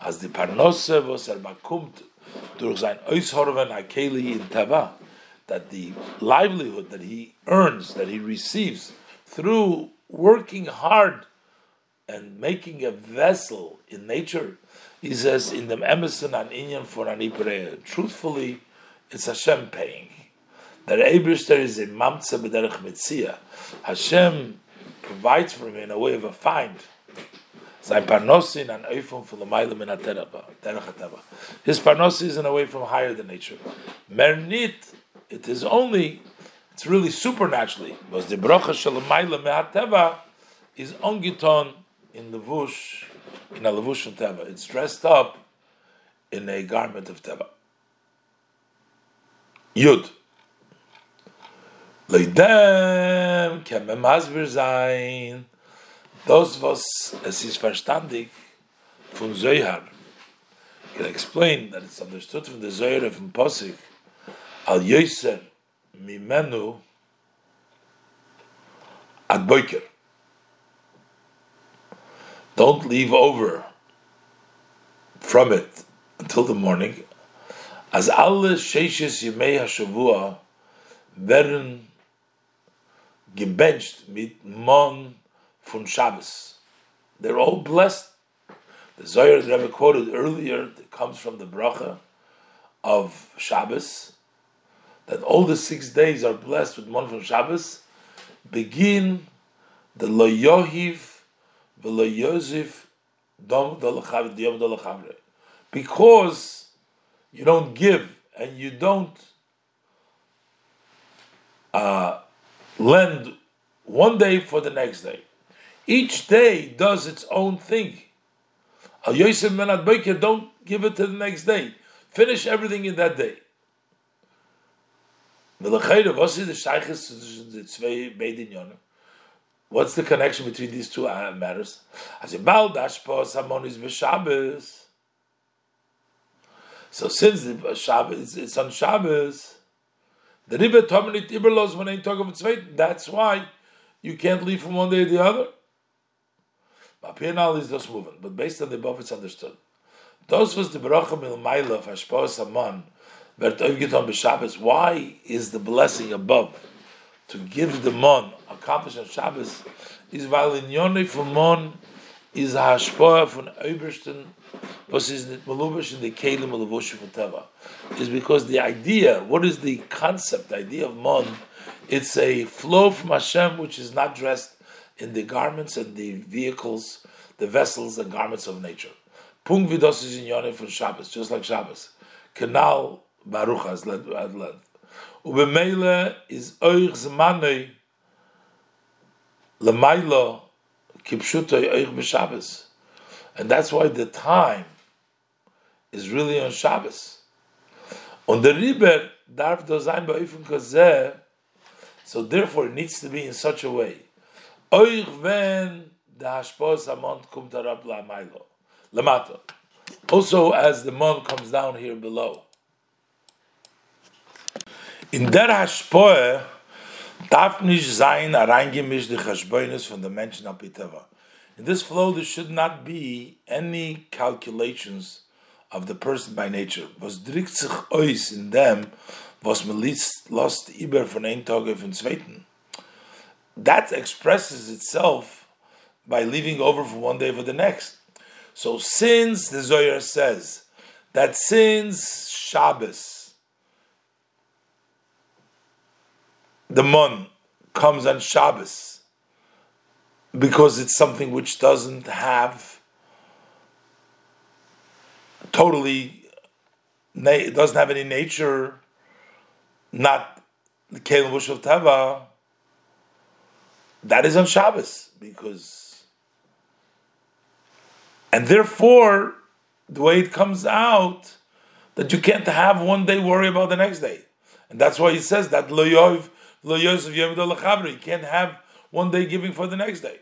as the parnose was er bakumt durch sein oishorven akeli in teva, that the livelihood that he earns, that he receives through working hard and making a vessel in nature, he says in the Emerson and Inyan for an Truthfully, it's Hashem paying. That Ebrister is a mamtza b'derech mitzia. Hashem provides for him in a way of a find. His parnosi is in a way from higher than nature. Mernit, it is only, it's really supernaturally. Was the bracha shalamayla me'ateva is ongiton in levush, in a levush of teva. It's dressed up in a garment of teva. Yud. Leidem kemme masber sein. Those was es is verstandig von Zohar can explain that it's understood from the Zohar from Posik al Yoser mimenu ad boiker don't leave over from it until the morning. As alle sheishes yemei hashavua werden gebenched mit mon from Shabbos. They're all blessed. The Zohar that Rebbe quoted earlier that comes from the bracha of Shabbos, that all the six days are blessed with mon from Shabbos, begin the Lo Yohiv because you don't give and you don't uh, lend one day for the next day. Each day does its own thing. Al Yosef Menat don't give it to the next day. Finish everything in that day. What's the connection between these two matters? So since the Shabbos, it's on Shabbos, the Rebbe Tomenit Iberlos when I talk about Tzveit, that's why you can't leave from one day to the other. Mapinal is just moving, but based on the above, it's understood. Those was the of Bert Oivgiton B'Shabbos. Why is the blessing above? to give the mon accomplished on Shabbos is weil in Yonne von mon is a hashpoa von Obersten was is the malubish in the kelim malavush von Teva. Is because the idea what is the concept the idea of mon? It's a flow from Hashem which is not dressed in the garments and the vehicles the vessels and garments of nature. Pung vidos is in Yonne von Shabbos just like Shabbos. Canal Baruch led Ubemele is oich zmanei lemailo kipshuto oich b'Shabbos. And that's why the time is really on Shabbos. On the riber darf do sein ba'ifun kazeh, so therefore it needs to be in such a way. Oich ven the hashpos amont kum tarab la'mailo. Lamato. Also as the mon comes down here below. In der Hashpoe darf nicht sein reingemischt die Chashboinus von the Menschen auf In this flow there should not be any calculations of the person by nature. Was drückt sich aus in dem, was man lost über von ein Tag auf den zweiten. That expresses itself by leaving over from one day for the next. So since the Zohar says that since Shabbos, the mon comes on Shabbos, because it's something which doesn't have totally, doesn't have any nature, not the Kelim Bush of Tava, that is on Shabbos, because and therefore, the way it comes out, that you can't have one day worry about the next day. And that's why he says that lo yov, lo yosef you can't have one day giving for the next day.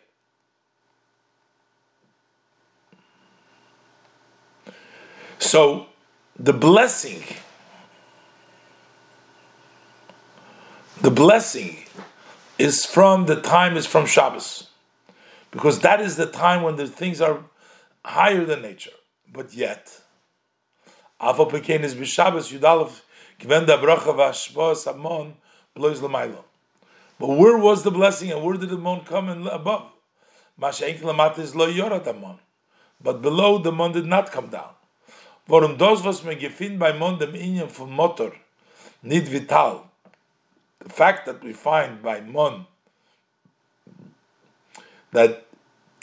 So the blessing, the blessing is from the time is from Shabbos, because that is the time when the things are higher than nature. But yet, Avo Pekein is B'Shabbos Yudalev Kven Bracha V'Ashbos Amon. But where was the blessing and where did the mon come and above? But below the mon did not come down. Was mon dem Motor vital. The fact that we find by mon that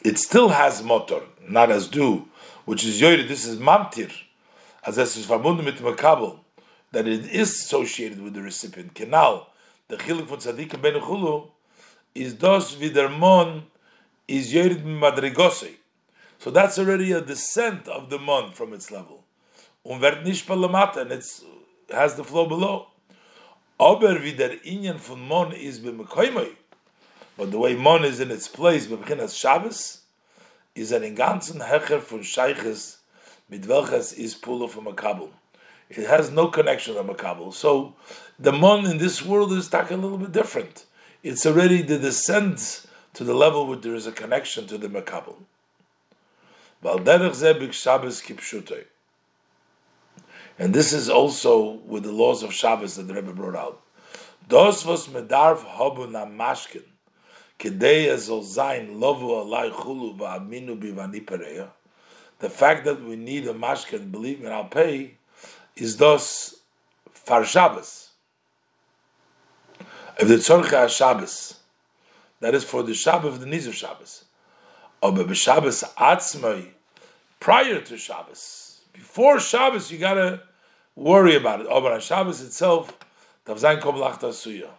it still has motor, not as do, which is yoyred, this is mamtir, as this is verbunden mit makabel, that it is associated with the recipient. Kenal, the chilik von tzaddik ben chulu, is dos vidermon is yoyred madrigosei. So that's already a descent of the mon from its level. Und wird nicht and it has the flow below. Aber wie der Inyan von Mon is b'mekoimoi, but the way Mon is in its place, b'bechinas Shabbos, is an in ganzen Hecher von Sheiches mit welches is Pula from a Kabul. It has no connection to Makabul. So the Mon in this world is talking a little bit different. It's already the descent to the level where there is a connection to the Makabul. And this is also with the laws of Shabbos that the Rebbe brought out. Dos was medarf hobu na mashkin the fact that we need a mashkin, believe me, I'll pay, is thus far Shabbos. If the tzorcha Shabbos, that is for the Shabbos the Nizar Shabbos. Or Shabbos atzmai, prior to Shabbos, before Shabbos, you gotta worry about it. Or Shabbos itself, tavzayin kom lachta suyah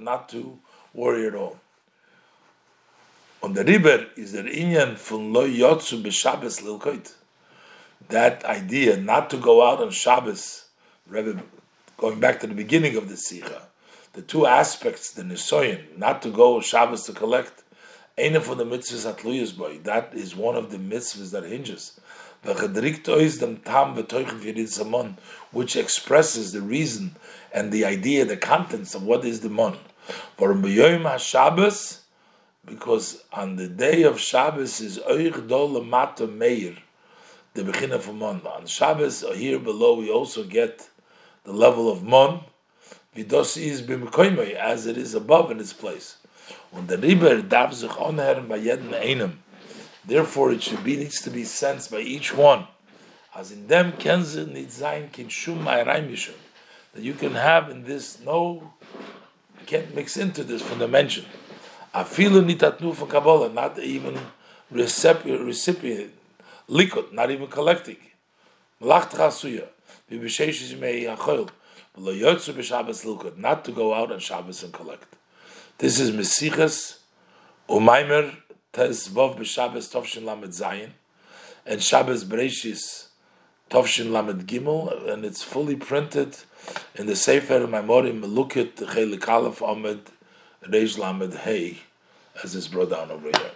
not to worry at all. On the river is der Inyan von lo yotzu b'Shabbos lilkoit. That idea not to go out on Shabbos, Rebbe, going back to the beginning of the Sikha, the two aspects, the Nisoyin, not to go Shabbos to collect, Eine von the mitzvahs atluyas boy. That is one of the mitzvahs that hinges. Which expresses the reason and the idea, the contents of what is the mon. For Shabbos, Because on the day of Shabbos is Oich Dol Meir, the beginning of Mon. On Shabbos, here below, we also get the level of Mon. Vidos is b'mekoymei, as it is above in its place. When the Riber darf sich onheren einem. Therefore, it should be needs to be sensed by each one. As in them kenze nit sein kin shum that you can have in this no, can't mix into this from the mention. Afilu nitatnu for Kabbalah, not even recipient, recipient, liquid, not even collecting. Malacht chasuya, v'b'sheish mei yachol, v'lo yotzu b'Shabbos liquid, not to go out on Shabbos and collect. This is Mesichas, Umaimer, Tes Vov b'Shabbos Tovshin Lamed Zayin, and Shabbos Bereshis Tovshin Lamed Gimel, and it's fully printed in the Sefer Maimorim Melukit Chelik Aleph Ahmed Reish Lamed Hey, as is brought down over here.